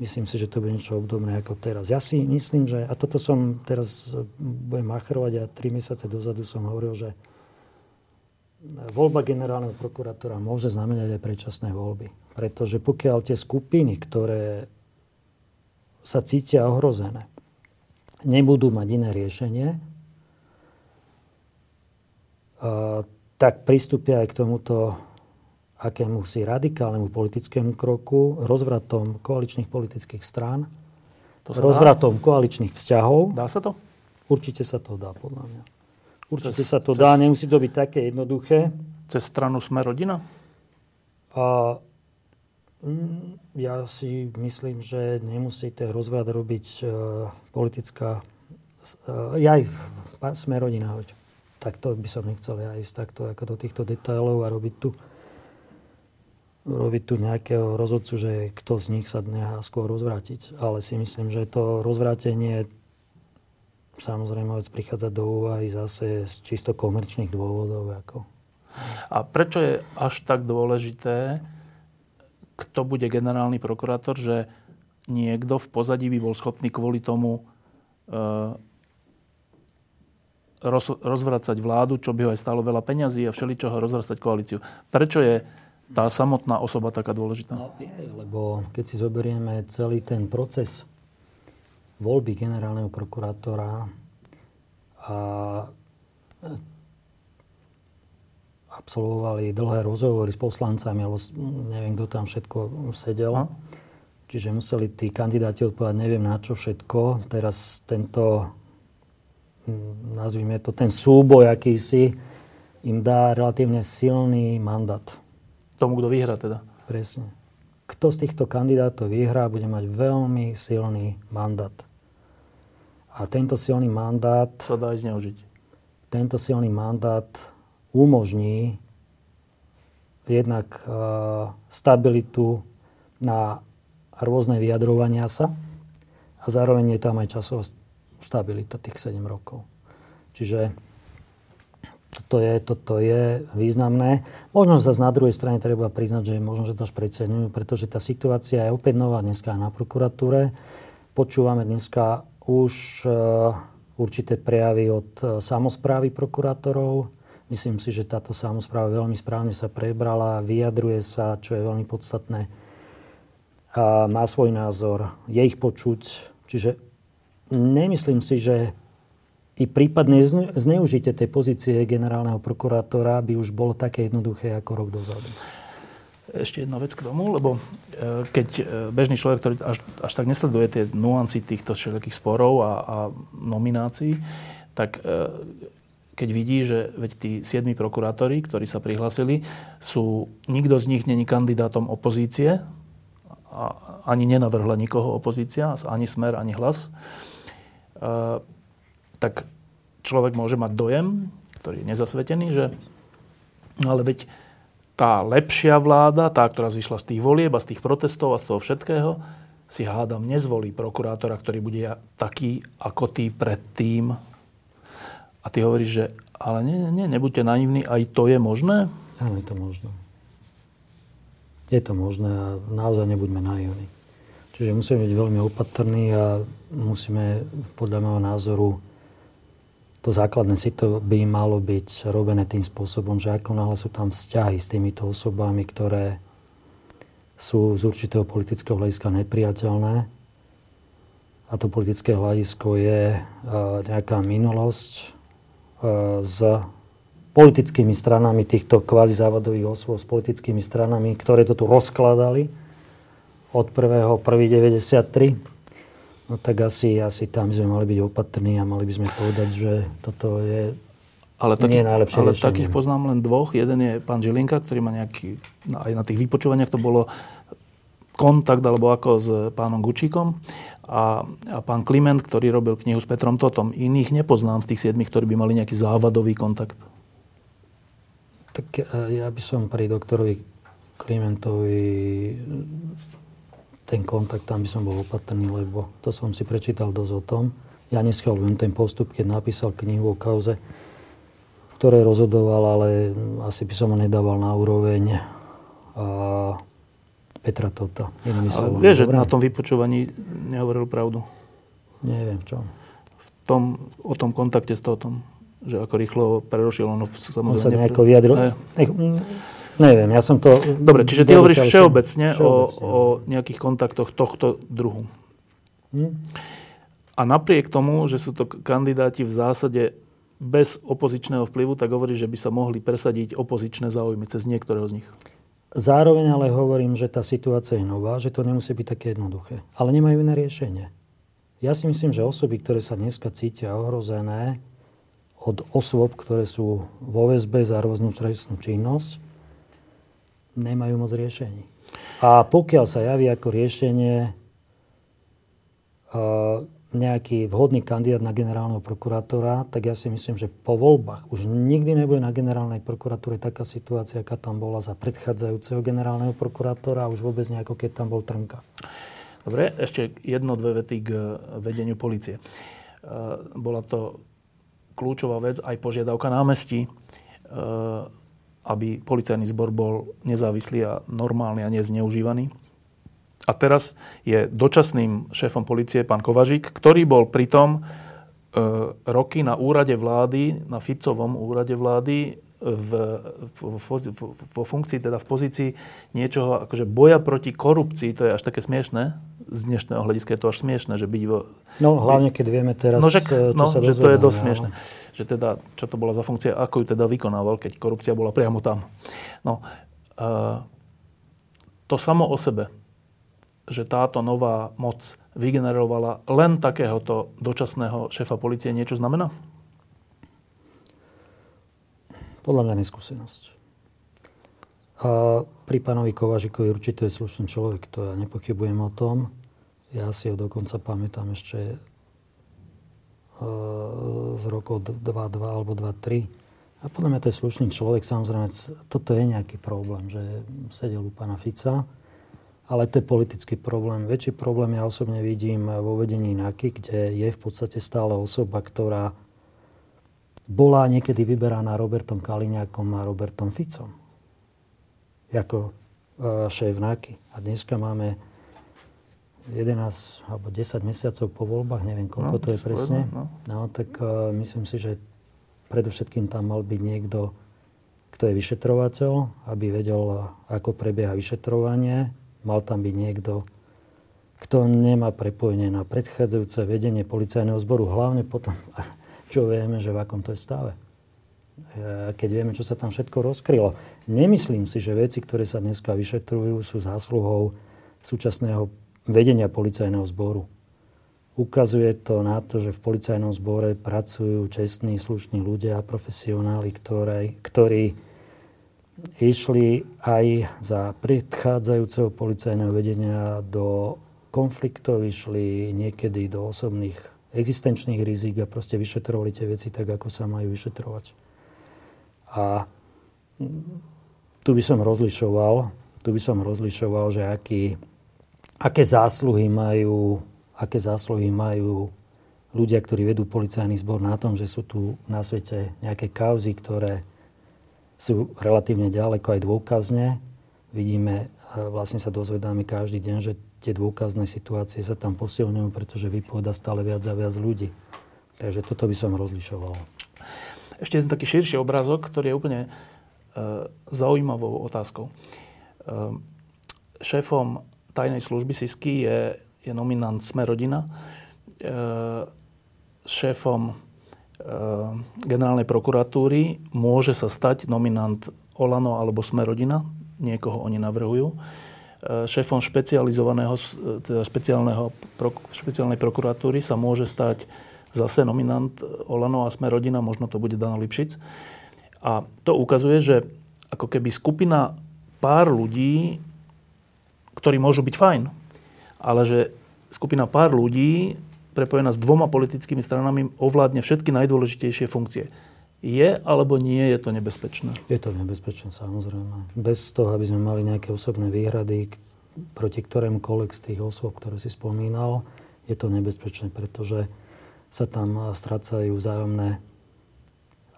Myslím si, že to bude niečo obdobné ako teraz. Ja si myslím, že, a toto som teraz budem machrovať a tri mesiace dozadu som hovoril, že voľba generálneho prokurátora môže znamenať aj predčasné voľby. Pretože pokiaľ tie skupiny, ktoré sa cítia ohrozené, nebudú mať iné riešenie, tak pristúpia aj k tomuto akému si radikálnemu politickému kroku, rozvratom koaličných politických strán, to rozvratom dá? koaličných vzťahov. Dá sa to? Určite sa to dá, podľa mňa. Určite cez, sa to cez, dá, nemusí to byť také jednoduché. Cez stranu Sme rodina? A, mm, ja si myslím, že nemusí ten rozvrat robiť uh, politická... Uh, ja aj Sme rodina. Tak to by som nechcel ja ísť takto ako do týchto detailov a robiť tu robiť tu nejakého rozhodcu, že kto z nich sa nechá skôr rozvrátiť. Ale si myslím, že to rozvrátenie samozrejme vec prichádza do úvahy zase z čisto komerčných dôvodov. Ako. A prečo je až tak dôležité, kto bude generálny prokurátor, že niekto v pozadí by bol schopný kvôli tomu e, roz, rozvracať vládu, čo by ho aj stalo veľa peňazí a všeličoho rozvracať koalíciu. Prečo je tá samotná osoba taká dôležitá? No, je, lebo keď si zoberieme celý ten proces voľby generálneho prokurátora a absolvovali dlhé rozhovory s poslancami, alebo neviem, kto tam všetko sedel. No. Čiže museli tí kandidáti odpovedať neviem na čo všetko. Teraz tento, nazvime to, ten súboj akýsi, im dá relatívne silný mandát Tomu, kto vyhrá teda. Presne. Kto z týchto kandidátov vyhrá, bude mať veľmi silný mandát. A tento silný mandát... To dá aj zneužiť. Tento silný mandát umožní jednak uh, stabilitu na rôzne vyjadrovania sa a zároveň je tam aj časová stabilita tých 7 rokov. Čiže toto je, toto je významné. Možno sa na druhej strane treba priznať, že možno, že to až preceňujú, pretože tá situácia je opäť nová dneska na prokuratúre. Počúvame dneska už uh, určité prejavy od uh, samozprávy prokurátorov. Myslím si, že táto samozpráva veľmi správne sa prebrala, vyjadruje sa, čo je veľmi podstatné. A má svoj názor, je ich počuť. Čiže nemyslím si, že i prípadne zneužitie tej pozície generálneho prokurátora by už bolo také jednoduché ako rok dozadu. Ešte jedna vec k tomu, lebo e, keď e, bežný človek, ktorý až, až tak nesleduje tie nuancy týchto všetkých sporov a, a nominácií, tak e, keď vidí, že veď tí siedmi prokurátori, ktorí sa prihlásili, sú, nikto z nich není kandidátom opozície, a ani nenavrhla nikoho opozícia, ani smer, ani hlas, tak človek môže mať dojem, ktorý je nezasvetený, že no ale veď tá lepšia vláda, tá, ktorá zišla z tých volieb a z tých protestov a z toho všetkého, si hádam nezvolí prokurátora, ktorý bude taký ako tí predtým. A ty hovoríš, že ale nie, nie, nebuďte naivní, aj to je možné? Áno, je to možné. Je to možné a naozaj nebuďme naivní. Čiže musíme byť veľmi opatrní a musíme podľa môjho názoru to základné sito by malo byť robené tým spôsobom, že ako náhle sú tam vzťahy s týmito osobami, ktoré sú z určitého politického hľadiska nepriateľné, a to politické hľadisko je uh, nejaká minulosť uh, s politickými stranami týchto kvázi závadových osôb, s politickými stranami, ktoré to tu rozkladali od 1.1.93 No tak asi, asi tam sme mali byť opatrní a mali by sme povedať, že toto je ale takých, nie najlepšie Ale riešenie. takých poznám len dvoch. Jeden je pán Žilinka, ktorý má nejaký, aj na tých vypočúvaniach to bolo kontakt, alebo ako s pánom Gučíkom. A, a pán Kliment, ktorý robil knihu s Petrom Totom. Iných nepoznám z tých siedmých, ktorí by mali nejaký závadový kontakt. Tak e, ja by som pri doktorovi Klimentovi ten kontakt, tam by som bol opatrný, lebo to som si prečítal dosť o tom. Ja neschvalujem ten postup, keď napísal knihu o kauze, v ktorej rozhodoval, ale asi by som ho nedával na úroveň a Petra Tota. Inými ale vieš, že na tom vypočúvaní nehovoril pravdu? Neviem v čom. V tom, o tom kontakte s Totom. Že ako rýchlo prerošil. Ono, samozrejme, on sa nejako vyjadril. Nech, Neviem, ja som to... Dobre, čiže ty hovoríš všeobecne, všeobecne o, o nejakých kontaktoch tohto druhu. Hm? A napriek tomu, že sú to kandidáti v zásade bez opozičného vplyvu, tak hovoríš, že by sa mohli presadiť opozičné záujmy cez niektorého z nich. Zároveň ale hovorím, že tá situácia je nová, že to nemusí byť také jednoduché. Ale nemajú iné riešenie. Ja si myslím, že osoby, ktoré sa dneska cítia ohrozené od osôb, ktoré sú vo väzbe za rôznu trestnú činnosť, nemajú moc riešení. A pokiaľ sa javí ako riešenie nejaký vhodný kandidát na generálneho prokurátora, tak ja si myslím, že po voľbách už nikdy nebude na generálnej prokuratúre taká situácia, aká tam bola za predchádzajúceho generálneho prokurátora a už vôbec nejako, keď tam bol Trnka. Dobre, ešte jedno, dve vety k vedeniu policie. Bola to kľúčová vec, aj požiadavka námestí, aby policajný zbor bol nezávislý a normálny a nezneužívaný. A teraz je dočasným šéfom policie pán Kovažík, ktorý bol pritom e, roky na úrade vlády, na Ficovom úrade vlády, v, v, v, vo funkcii, teda v pozícii niečoho akože boja proti korupcii, to je až také smiešné, z dnešného hľadiska je to až smiešné, že byť vo... No hlavne, keď vieme teraz, no, že, čo no, sa že to je dosť smiešné. Že teda, čo to bola za funkcia, ako ju teda vykonával, keď korupcia bola priamo tam. No, uh, to samo o sebe že táto nová moc vygenerovala len takéhoto dočasného šéfa policie, niečo znamená? Podľa mňa neskúsenosť. A pri pánovi Kovažikovi určite je slušný človek, to ja nepochybujem o tom. Ja si ho dokonca pamätám ešte z rokov 2-2 alebo 2-3. A podľa mňa to je slušný človek. Samozrejme, toto je nejaký problém, že sedel u pána Fica ale to je politický problém. Väčší problém ja osobne vidím vo vedení NAKY, kde je v podstate stále osoba, ktorá bola niekedy vyberaná Robertom Kaliňákom a Robertom Ficom ako e, šéf NAKY. A dneska máme 11 alebo 10 mesiacov po voľbách, neviem koľko no, to je presne. No. no tak uh, myslím si, že predovšetkým tam mal byť niekto, kto je vyšetrovateľ, aby vedel, ako prebieha vyšetrovanie, Mal tam byť niekto, kto nemá prepojenie na predchádzajúce vedenie policajného zboru. Hlavne potom, čo vieme, že v akom to je stave. E, keď vieme, čo sa tam všetko rozkrylo. Nemyslím si, že veci, ktoré sa dneska vyšetrujú, sú zásluhou súčasného vedenia policajného zboru. Ukazuje to na to, že v policajnom zbore pracujú čestní, slušní ľudia, profesionáli, ktoré, ktorí išli aj za predchádzajúceho policajného vedenia do konfliktov, išli niekedy do osobných existenčných rizik a proste vyšetrovali tie veci tak, ako sa majú vyšetrovať. A tu by som rozlišoval, tu by som rozlišoval, že aký, aké zásluhy majú, aké zásluhy majú ľudia, ktorí vedú policajný zbor na tom, že sú tu na svete nejaké kauzy, ktoré sú relatívne ďaleko aj dôkazne. Vidíme, vlastne sa dozvedáme každý deň, že tie dôkazné situácie sa tam posilňujú, pretože vypoveda stále viac a viac ľudí. Takže toto by som rozlišoval. Ešte jeden taký širší obrázok, ktorý je úplne e, zaujímavou otázkou. E, šéfom tajnej služby SISKY je, je nominant Sme rodina. E, šéfom Eh, generálnej prokuratúry môže sa stať nominant Olano alebo Sme rodina. Niekoho oni navrhujú. Eh, šéfom špecializovaného, eh, teda špeciálnej prokuratúry sa môže stať zase nominant Olano a Sme rodina, možno to bude Dano Lipšic. A to ukazuje, že ako keby skupina pár ľudí, ktorí môžu byť fajn, ale že skupina pár ľudí prepojená s dvoma politickými stranami, ovládne všetky najdôležitejšie funkcie. Je alebo nie je to nebezpečné? Je to nebezpečné, samozrejme. Bez toho, aby sme mali nejaké osobné výhrady proti ktorémukoľvek z tých osôb, ktoré si spomínal, je to nebezpečné, pretože sa tam strácajú vzájomné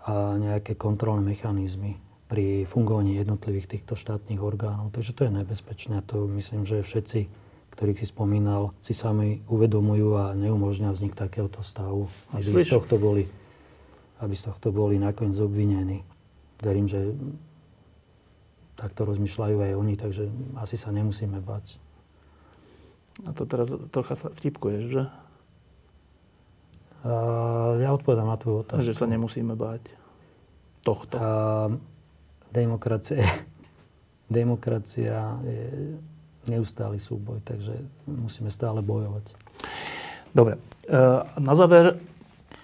a nejaké kontrolné mechanizmy pri fungovaní jednotlivých týchto štátnych orgánov. Takže to je nebezpečné. To myslím, že všetci ktorých si spomínal, si sami uvedomujú a neumožňa vznik takéhoto stavu, aby z tohto boli, aby z tohto boli nakoniec obvinení. Verím, že takto rozmýšľajú aj oni, takže asi sa nemusíme bať. A to teraz trocha vtipkuješ, že? Uh, ja odpovedám na tvoju otázku. Že sa nemusíme báť tohto. Uh, demokracia, demokracia je neustály súboj, takže musíme stále bojovať. Dobre. E, na záver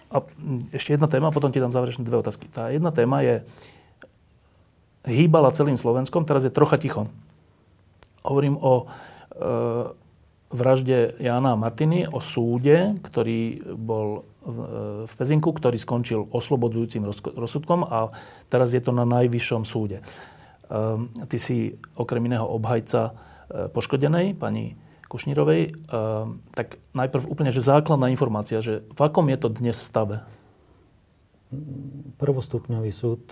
A ešte jedna téma, potom ti dám záverečné dve otázky. Tá jedna téma je, hýbala celým Slovenskom, teraz je trocha ticho. Hovorím o e, vražde Jána a Martiny, o súde, ktorý bol v, e, Pezinku, ktorý skončil oslobodzujúcim rozsudkom a teraz je to na najvyššom súde. E, ty si okrem iného obhajca e, poškodenej, pani Kušnírovej. Tak najprv úplne, že základná informácia, že v akom je to dnes stave? Prvostupňový súd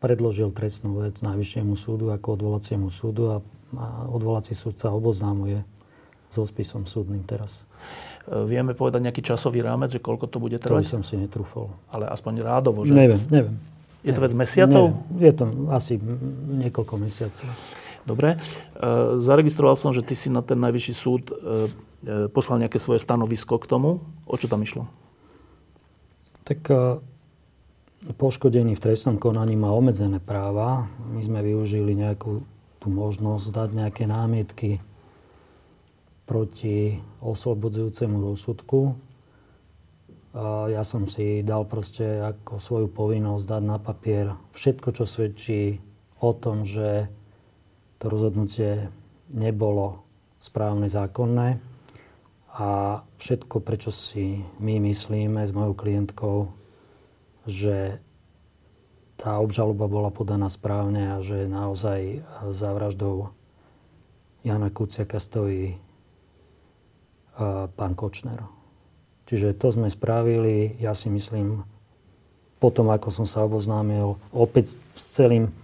predložil trestnú vec Najvyššiemu súdu ako odvolaciemu súdu a, odvolací súd sa oboznámuje so spisom súdnym teraz. E, vieme povedať nejaký časový rámec, že koľko to bude trvať? To by som si netrúfol. Ale aspoň rádovo, že? Neviem, neviem. Je to vec mesiacov? Neviem. Je to asi niekoľko mesiacov. Dobre. E, zaregistroval som, že ty si na ten najvyšší súd e, poslal nejaké svoje stanovisko k tomu. O čo tam išlo? Tak poškodený v trestnom konaní má obmedzené práva. My sme využili nejakú tú možnosť dať nejaké námietky proti oslobodzujúcemu rozsudku. A ja som si dal proste ako svoju povinnosť dať na papier všetko, čo svedčí o tom, že to rozhodnutie nebolo správne, zákonné a všetko, prečo si my myslíme s mojou klientkou, že tá obžaloba bola podaná správne a že naozaj za vraždou Jana Kuciaka stojí pán Kočner. Čiže to sme spravili, ja si myslím, potom ako som sa oboznámil opäť s celým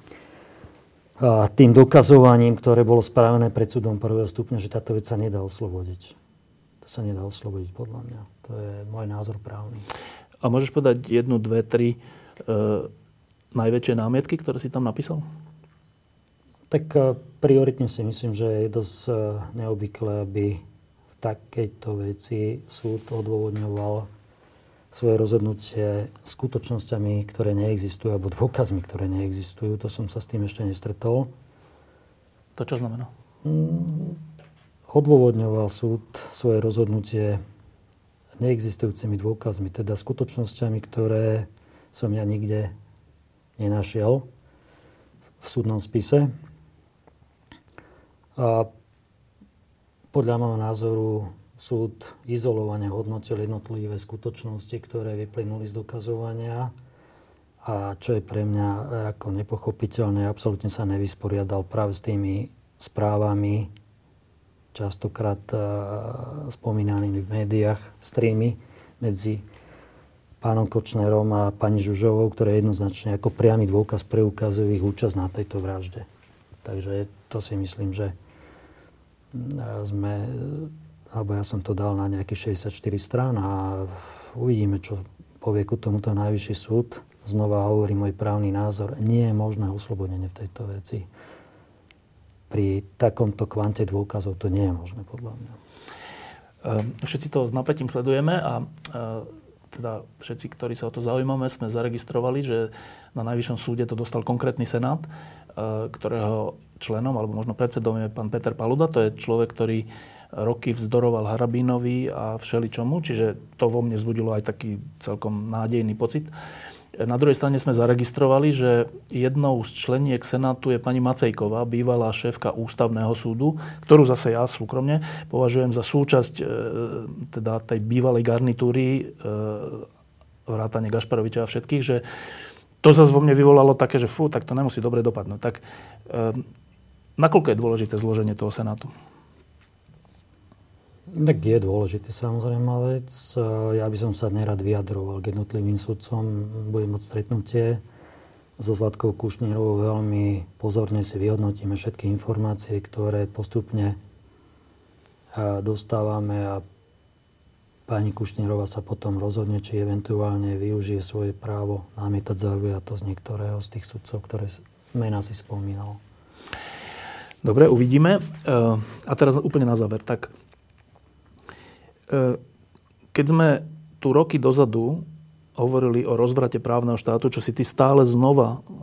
tým dokazovaním, ktoré bolo spravené pred súdom prvého stupňa, že táto vec sa nedá oslobodiť. To sa nedá oslobodiť podľa mňa. To je môj názor právny. A môžeš povedať jednu, dve, tri e, najväčšie námietky, ktoré si tam napísal? Tak e, prioritne si myslím, že je dosť e, neobvyklé, aby takejto veci súd odôvodňoval svoje rozhodnutie skutočnosťami, ktoré neexistujú, alebo dôkazmi, ktoré neexistujú. To som sa s tým ešte nestretol. To čo znamená? Mm, odôvodňoval súd svoje rozhodnutie neexistujúcimi dôkazmi, teda skutočnosťami, ktoré som ja nikde nenašiel v súdnom spise. A podľa môjho názoru súd izolovane hodnotil jednotlivé skutočnosti, ktoré vyplynuli z dokazovania a čo je pre mňa ako nepochopiteľné, absolútne sa nevysporiadal práve s tými správami, častokrát uh, spomínanými v médiách, streamy medzi pánom Kočnerom a pani Žužovou, ktoré jednoznačne ako priamy dôkaz preukazujú ich účasť na tejto vražde. Takže to si myslím, že sme, alebo ja som to dal na nejakých 64 strán a uvidíme, čo povie ku tomuto najvyšší súd. Znova hovorí môj právny názor. Nie je možné oslobodenie v tejto veci. Pri takomto kvante dôkazov to nie je možné, podľa mňa. Ehm, všetci to s napätím sledujeme a e, teda všetci, ktorí sa o to zaujímame, sme zaregistrovali, že na Najvyššom súde to dostal konkrétny senát, e, ktorého členom, alebo možno predsedom je pán Peter Paluda. To je človek, ktorý roky vzdoroval Harabínovi a všeličomu, čiže to vo mne vzbudilo aj taký celkom nádejný pocit. Na druhej strane sme zaregistrovali, že jednou z členiek Senátu je pani Macejková, bývalá šéfka Ústavného súdu, ktorú zase ja súkromne považujem za súčasť e, teda tej bývalej garnitúry e, vrátane Gašparoviča a všetkých, že to zase vo mne vyvolalo také, že fú, tak to nemusí dobre dopadnúť. Tak e, Nakoľko je dôležité zloženie toho Senátu? Tak je dôležitý samozrejme vec. Ja by som sa nerad vyjadroval k jednotlivým sudcom. Budem mať stretnutie so Zlatkou Kušnírovou. Veľmi pozorne si vyhodnotíme všetky informácie, ktoré postupne dostávame a pani Kušnírova sa potom rozhodne, či eventuálne využije svoje právo námietať zaujatosť niektorého z tých sudcov, ktoré mená si spomínal. Dobre, uvidíme. E, a teraz úplne na záver. Tak, e, keď sme tu roky dozadu hovorili o rozvrate právneho štátu, čo si ty stále znova e,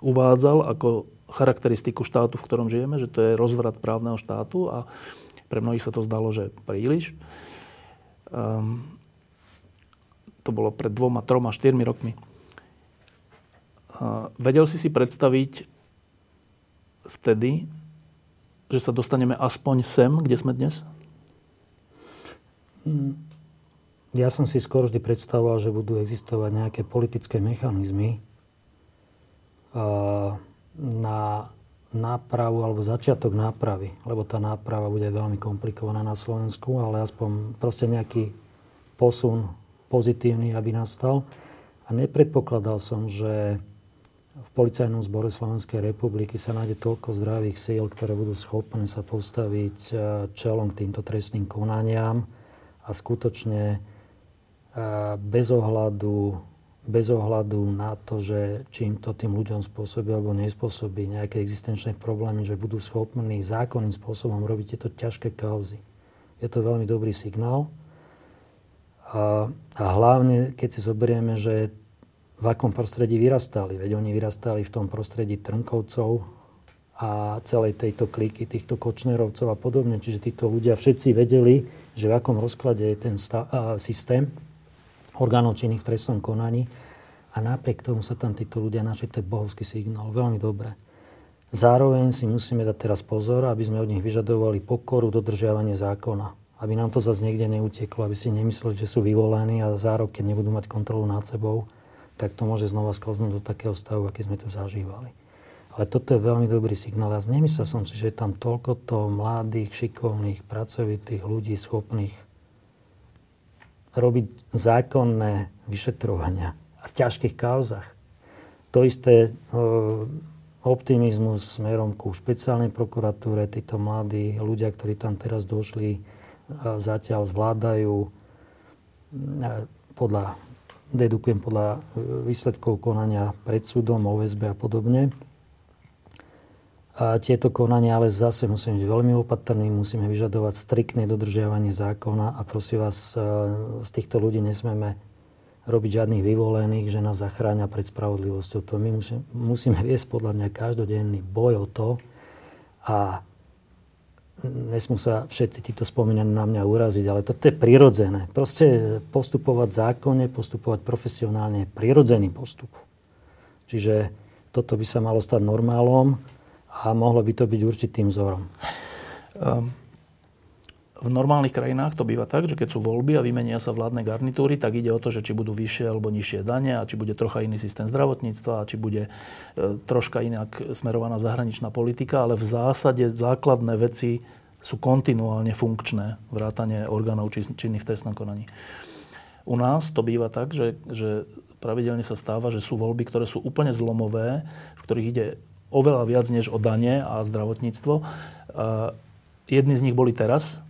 uvádzal ako charakteristiku štátu, v ktorom žijeme, že to je rozvrat právneho štátu a pre mnohých sa to zdalo, že príliš. Um, to bolo pred dvoma, troma, štyrmi rokmi. Vedel si si predstaviť vtedy, že sa dostaneme aspoň sem, kde sme dnes? Mm, ja som si skôr vždy predstavoval, že budú existovať nejaké politické mechanizmy na nápravu alebo začiatok nápravy, lebo tá náprava bude veľmi komplikovaná na Slovensku, ale aspoň proste nejaký posun pozitívny, aby nastal. A nepredpokladal som, že v Policajnom zbore Slovenskej republiky sa nájde toľko zdravých síl, ktoré budú schopné sa postaviť e, čelom k týmto trestným konaniam a skutočne e, bez ohľadu, bez ohľadu na to, že či to tým ľuďom spôsobí alebo nespôsobí nejaké existenčné problémy, že budú schopní zákonným spôsobom robiť tieto ťažké kauzy. Je to veľmi dobrý signál. A, a hlavne, keď si zoberieme, že v akom prostredí vyrastali. Veď oni vyrastali v tom prostredí Trnkovcov a celej tejto kliky, týchto Kočnerovcov a podobne. Čiže títo ľudia všetci vedeli, že v akom rozklade je ten sta- a, systém orgánov činných v trestnom konaní a napriek tomu sa tam títo ľudia našli, to je bohovský signál, veľmi dobre. Zároveň si musíme dať teraz pozor, aby sme od nich vyžadovali pokoru, dodržiavanie zákona aby nám to zase niekde neuteklo, aby si nemysleli, že sú vyvolení a za rok, keď nebudú mať kontrolu nad sebou, tak to môže znova sklznúť do takého stavu, aký sme tu zažívali. Ale toto je veľmi dobrý signál. Ja nemyslel som si, že je tam toľko to mladých, šikovných, pracovitých ľudí schopných robiť zákonné vyšetrovania v ťažkých kauzach. To isté e, optimizmus smerom ku špeciálnej prokuratúre, títo mladí ľudia, ktorí tam teraz došli, zatiaľ zvládajú podľa, dedukujem podľa e, výsledkov konania pred súdom, OSB a podobne. A tieto konania ale zase musíme byť veľmi opatrní, musíme vyžadovať striktné dodržiavanie zákona a prosím vás, e, z týchto ľudí nesmieme robiť žiadnych vyvolených, že nás zachráňa pred spravodlivosťou. To my musíme, musíme viesť podľa mňa každodenný boj o to a nesmú sa všetci títo spomínaní na mňa uraziť, ale toto je prirodzené. Proste postupovať zákonne, postupovať profesionálne je prirodzený postup. Čiže toto by sa malo stať normálom a mohlo by to byť určitým vzorom. Um, v normálnych krajinách to býva tak, že keď sú voľby a vymenia sa vládne garnitúry, tak ide o to, že či budú vyššie alebo nižšie dane a či bude trocha iný systém zdravotníctva a či bude e, troška inak smerovaná zahraničná politika, ale v zásade základné veci sú kontinuálne funkčné, vrátanie orgánov činných v trestnom konaní. U nás to býva tak, že, že pravidelne sa stáva, že sú voľby, ktoré sú úplne zlomové, v ktorých ide oveľa viac než o dane a zdravotníctvo. Jedni z nich boli teraz,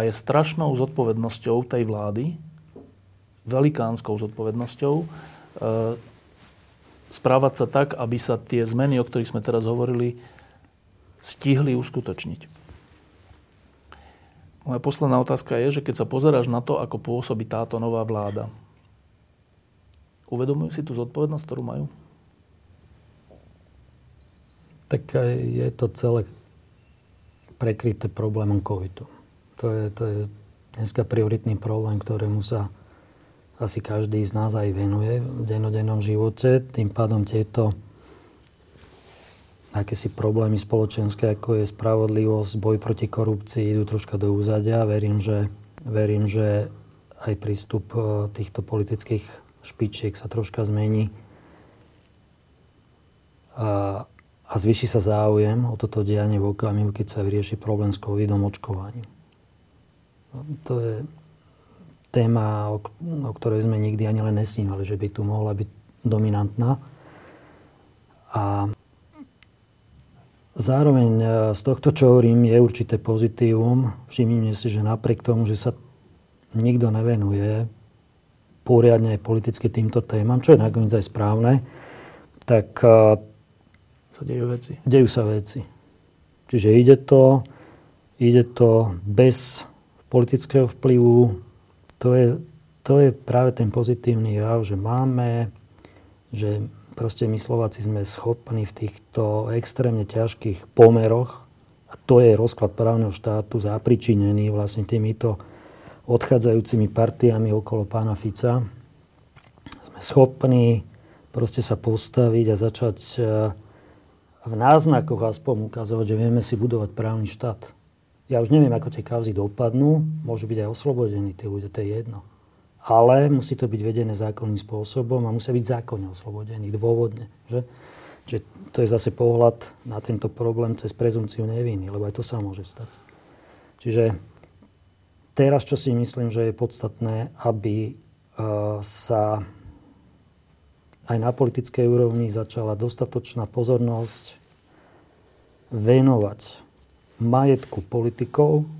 a je strašnou zodpovednosťou tej vlády, velikánskou zodpovednosťou, e, správať sa tak, aby sa tie zmeny, o ktorých sme teraz hovorili, stihli uskutočniť. Moja posledná otázka je, že keď sa pozeráš na to, ako pôsobí táto nová vláda, uvedomujú si tú zodpovednosť, ktorú majú? Tak je to celé prekryté problémom covidu. To je, to je dneska prioritný problém, ktorému sa asi každý z nás aj venuje v dennodennom živote. Tým pádom tieto akési problémy spoločenské, ako je spravodlivosť, boj proti korupcii, idú troška do úzadia. Verím, že, verím, že aj prístup e, týchto politických špičiek sa troška zmení. A, a zvyši sa záujem o toto dianie v okamihu, keď sa vyrieši problém s covidom očkovaním. To je téma, o, o ktorej sme nikdy ani len nesnívali, že by tu mohla byť dominantná. A zároveň e, z tohto, čo hovorím, je určité pozitívum. Všimnime si, že napriek tomu, že sa nikto nevenuje poriadne aj politicky týmto témam, čo je nakoniec aj správne, tak e, sa dejú veci. Dejú sa veci. Čiže ide to, ide to bez politického vplyvu, to je, to je práve ten pozitívny jav, že máme, že proste my Slováci sme schopní v týchto extrémne ťažkých pomeroch, a to je rozklad právneho štátu zapričinený vlastne týmito odchádzajúcimi partiami okolo pána Fica, schopní proste sa postaviť a začať e, v náznakoch aspoň ukazovať, že vieme si budovať právny štát. Ja už neviem, ako tie kauzy dopadnú. Môžu byť aj oslobodení tí ľudia, to je jedno. Ale musí to byť vedené zákonným spôsobom a musia byť zákonne oslobodení, dôvodne. Že? Že to je zase pohľad na tento problém cez prezumciu neviny, lebo aj to sa môže stať. Čiže teraz, čo si myslím, že je podstatné, aby uh, sa aj na politickej úrovni začala dostatočná pozornosť venovať majetku politikov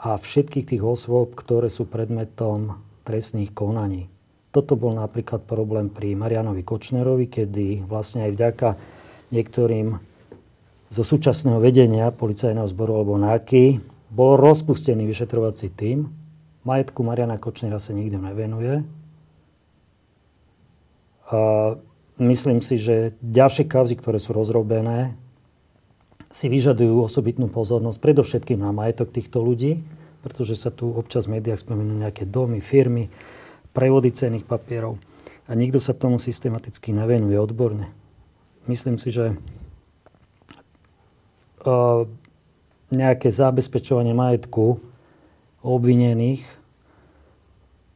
a všetkých tých osôb, ktoré sú predmetom trestných konaní. Toto bol napríklad problém pri Marianovi Kočnerovi, kedy vlastne aj vďaka niektorým zo súčasného vedenia policajného zboru alebo NAKY bol rozpustený vyšetrovací tým. Majetku Mariana Kočnera sa nikto nevenuje, a myslím si, že ďalšie kauzy, ktoré sú rozrobené, si vyžadujú osobitnú pozornosť, predovšetkým na majetok týchto ľudí, pretože sa tu občas v médiách spomenú nejaké domy, firmy, prevody cenných papierov a nikto sa tomu systematicky nevenuje odborne. Myslím si, že nejaké zabezpečovanie majetku obvinených,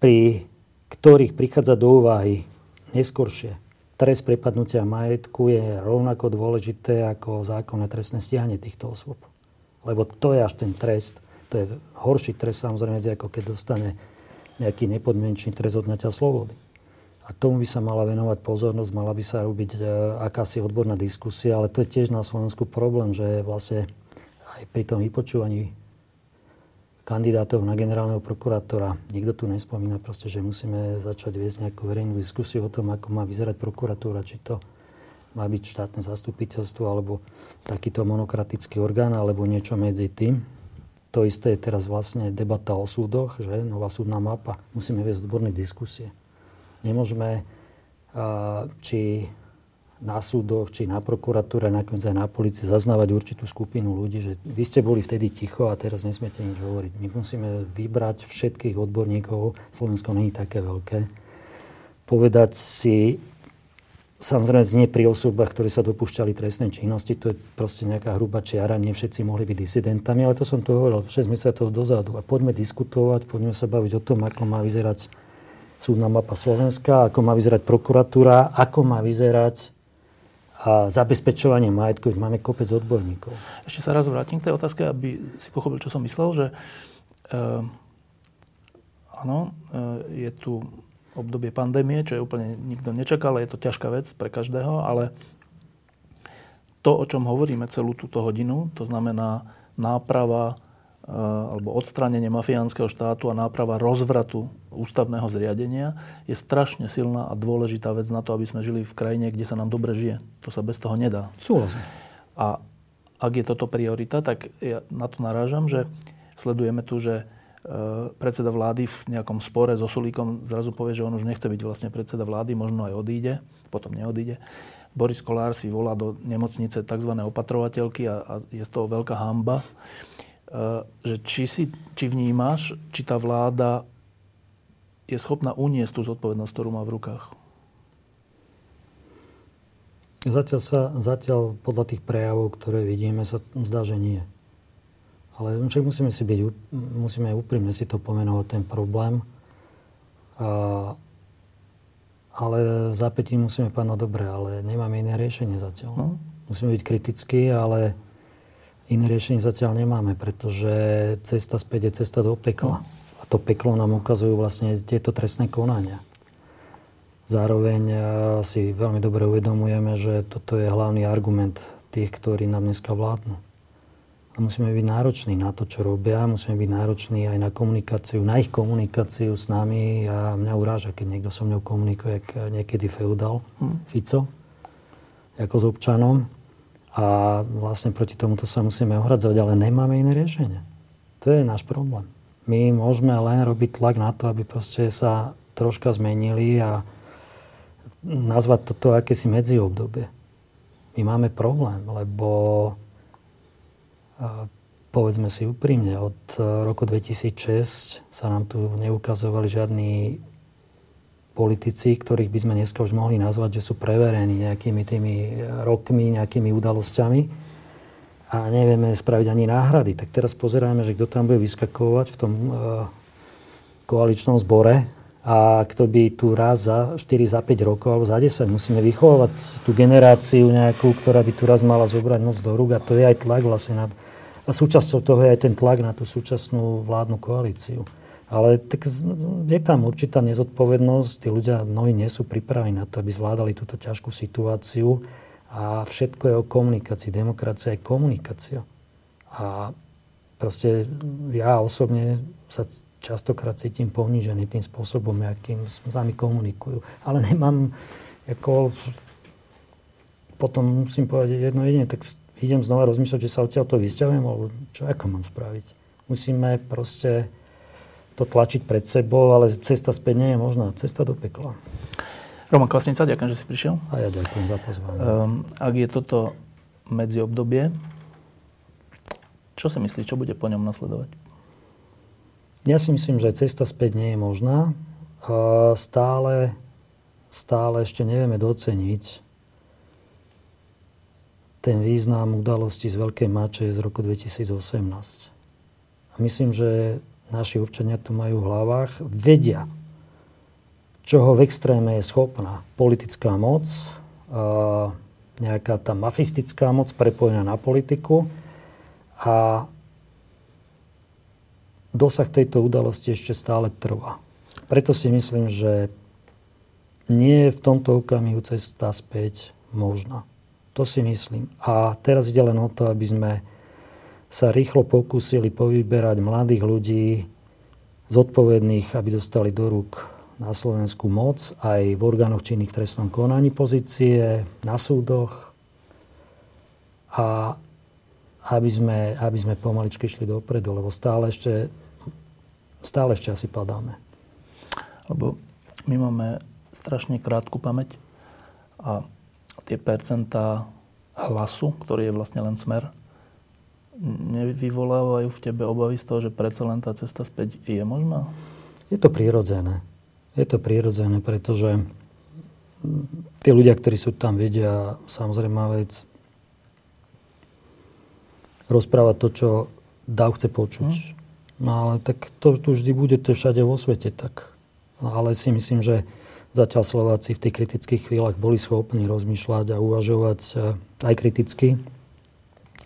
pri ktorých prichádza do úvahy neskôršie. Trest prepadnutia majetku je rovnako dôležité ako zákonné trestné stíhanie týchto osôb. Lebo to je až ten trest, to je horší trest samozrejme, ako keď dostane nejaký nepodmienečný trest odňatia slobody. A tomu by sa mala venovať pozornosť, mala by sa robiť e, akási odborná diskusia, ale to je tiež na Slovensku problém, že vlastne aj pri tom vypočúvaní kandidátov na generálneho prokurátora. Nikto tu nespomína proste, že musíme začať viesť nejakú verejnú diskusiu o tom, ako má vyzerať prokuratúra, či to má byť štátne zastupiteľstvo alebo takýto monokratický orgán alebo niečo medzi tým. To isté je teraz vlastne debata o súdoch, že nová súdna mapa. Musíme viesť odborné diskusie. Nemôžeme, či na súdoch, či na prokuratúre, nakoniec aj na policii zaznávať určitú skupinu ľudí, že vy ste boli vtedy ticho a teraz nesmiete nič hovoriť. My musíme vybrať všetkých odborníkov, Slovensko není také veľké, povedať si, samozrejme nie pri osobách, ktoré sa dopúšťali trestnej činnosti, to je proste nejaká hrubá čiara, nie všetci mohli byť disidentami, ale to som tu hovoril 6 mesiacov dozadu. A poďme diskutovať, poďme sa baviť o tom, ako má vyzerať súdna mapa Slovenska, ako má vyzerať prokuratúra, ako má vyzerať a zabezpečovanie majetku, máme kopec odborníkov. Ešte sa raz vrátim k tej otázke, aby si pochopil, čo som myslel, že e, áno, e, je tu obdobie pandémie, čo je úplne nikto nečakal, je to ťažká vec pre každého, ale to, o čom hovoríme celú túto hodinu, to znamená náprava Eh, alebo odstránenie mafiánskeho štátu a náprava rozvratu ústavného zriadenia je strašne silná a dôležitá vec na to, aby sme žili v krajine, kde sa nám dobre žije. To sa bez toho nedá. Súhlasím. A ak je toto priorita, tak ja na to narážam, že sledujeme tu, že eh, predseda vlády v nejakom spore so Sulíkom zrazu povie, že on už nechce byť vlastne predseda vlády, možno aj odíde, potom neodíde. Boris Kolár si volá do nemocnice tzv. opatrovateľky a, a je z toho veľká hamba. Eh, že či, si, či vnímaš, či tá vláda je schopná uniesť tú zodpovednosť, ktorú má v rukách? Zatiaľ, sa, zatiaľ podľa tých prejavov, ktoré vidíme, sa zdá, že nie. Ale však musíme si byť, musíme úprimne si to pomenovať, ten problém. A, ale zápätí musíme pána dobre, ale nemáme iné riešenie zatiaľ. No. Musíme byť kritickí, ale Iné riešenie zatiaľ nemáme, pretože cesta späť je cesta do pekla. A to peklo nám ukazujú vlastne tieto trestné konania. Zároveň e, si veľmi dobre uvedomujeme, že toto je hlavný argument tých, ktorí nám dneska vládnu. A musíme byť nároční na to, čo robia, musíme byť nároční aj na komunikáciu, na ich komunikáciu s nami. A mňa uráža, keď niekto so mnou komunikuje, niekedy feudal, hm. Fico, ako s občanom. A vlastne proti tomuto sa musíme ohradzovať, ale nemáme iné riešenie. To je náš problém. My môžeme len robiť tlak na to, aby proste sa troška zmenili a nazvať toto akési medziobdobie. My máme problém, lebo povedzme si úprimne, od roku 2006 sa nám tu neukazovali žiadni politici, ktorých by sme dneska už mohli nazvať, že sú preverení nejakými tými rokmi, nejakými udalosťami a nevieme spraviť ani náhrady. Tak teraz pozerajme, že kto tam bude vyskakovať v tom uh, koaličnom zbore a kto by tu raz za 4, za 5 rokov alebo za 10 musíme vychovať tú generáciu nejakú, ktorá by tu raz mala zobrať moc do rúk a to je aj tlak vlastne na, a súčasťou toho je aj ten tlak na tú súčasnú vládnu koalíciu. Ale tak je tam určitá nezodpovednosť, tí ľudia mnohí nie sú pripravení na to, aby zvládali túto ťažkú situáciu a všetko je o komunikácii. Demokracia je komunikácia. A proste ja osobne sa častokrát cítim ponížený tým spôsobom, akým s nami komunikujú. Ale nemám, ako, potom musím povedať jedno jedine, tak idem znova rozmýšľať, že sa odtiaľ to vysťahujem, alebo čo ako mám spraviť. Musíme proste to tlačiť pred sebou, ale cesta späť nie je možná. Cesta do pekla. Roman Kvasnica, ďakujem, že si prišiel. A ja ďakujem za pozvanie. Um, ak je toto medzi obdobie, čo si myslíš, čo bude po ňom nasledovať? Ja si myslím, že cesta späť nie je možná. Stále, stále ešte nevieme doceniť ten význam udalosti z Veľkej Mače z roku 2018. A myslím, že naši občania tu majú v hlavách, vedia, čoho v extréme je schopná politická moc, nejaká tá mafistická moc prepojená na politiku a dosah tejto udalosti ešte stále trvá. Preto si myslím, že nie je v tomto okamihu cesta späť možná. To si myslím. A teraz ide len o to, aby sme sa rýchlo pokúsili povyberať mladých ľudí, zodpovedných, aby dostali do rúk na Slovensku moc, aj v orgánoch činných trestnom konaní pozície, na súdoch a aby sme, aby sme pomaličky šli dopredu, lebo stále ešte, stále ešte asi padáme. Lebo my máme strašne krátku pamäť a tie percentá hlasu, ktorý je vlastne len smer, nevyvolávajú v tebe obavy z toho, že predsa len tá cesta späť je možná? Je to prirodzené. Je to prirodzené, pretože tí ľudia, ktorí sú tam, vedia samozrejme vec, rozprávať to, čo dáv chce počuť. Mm. No ale tak to, to vždy bude to všade vo svete tak. No, ale si myslím, že zatiaľ Slováci v tých kritických chvíľach boli schopní rozmýšľať a uvažovať e, aj kriticky.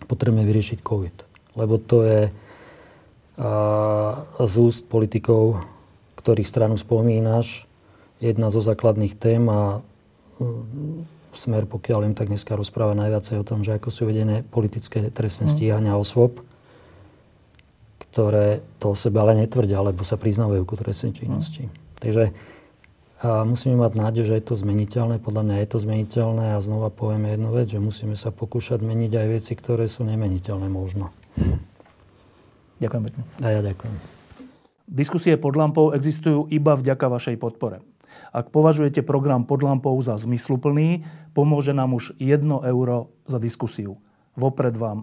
Potrebujeme vyriešiť COVID. Lebo to je a, z úst politikov, ktorých stranu spomínaš, jedna zo základných tém a Smer, pokiaľ im tak dneska rozpráva najviacej o tom, že ako sú vedené politické trestné mm. stíhania osôb, ktoré to o sebe ale netvrdia, alebo sa priznávajú ku trestnej činnosti. Mm. Takže a musíme mať nádej, že je to zmeniteľné. Podľa mňa je to zmeniteľné a znova povieme jednu vec, že musíme sa pokúšať meniť aj veci, ktoré sú nemeniteľné možno. Ďakujem pekne. A ja ďakujem. Diskusie pod lampou existujú iba vďaka vašej podpore. Ak považujete program pod lampou za zmysluplný, pomôže nám už 1 euro za diskusiu. Vopred vám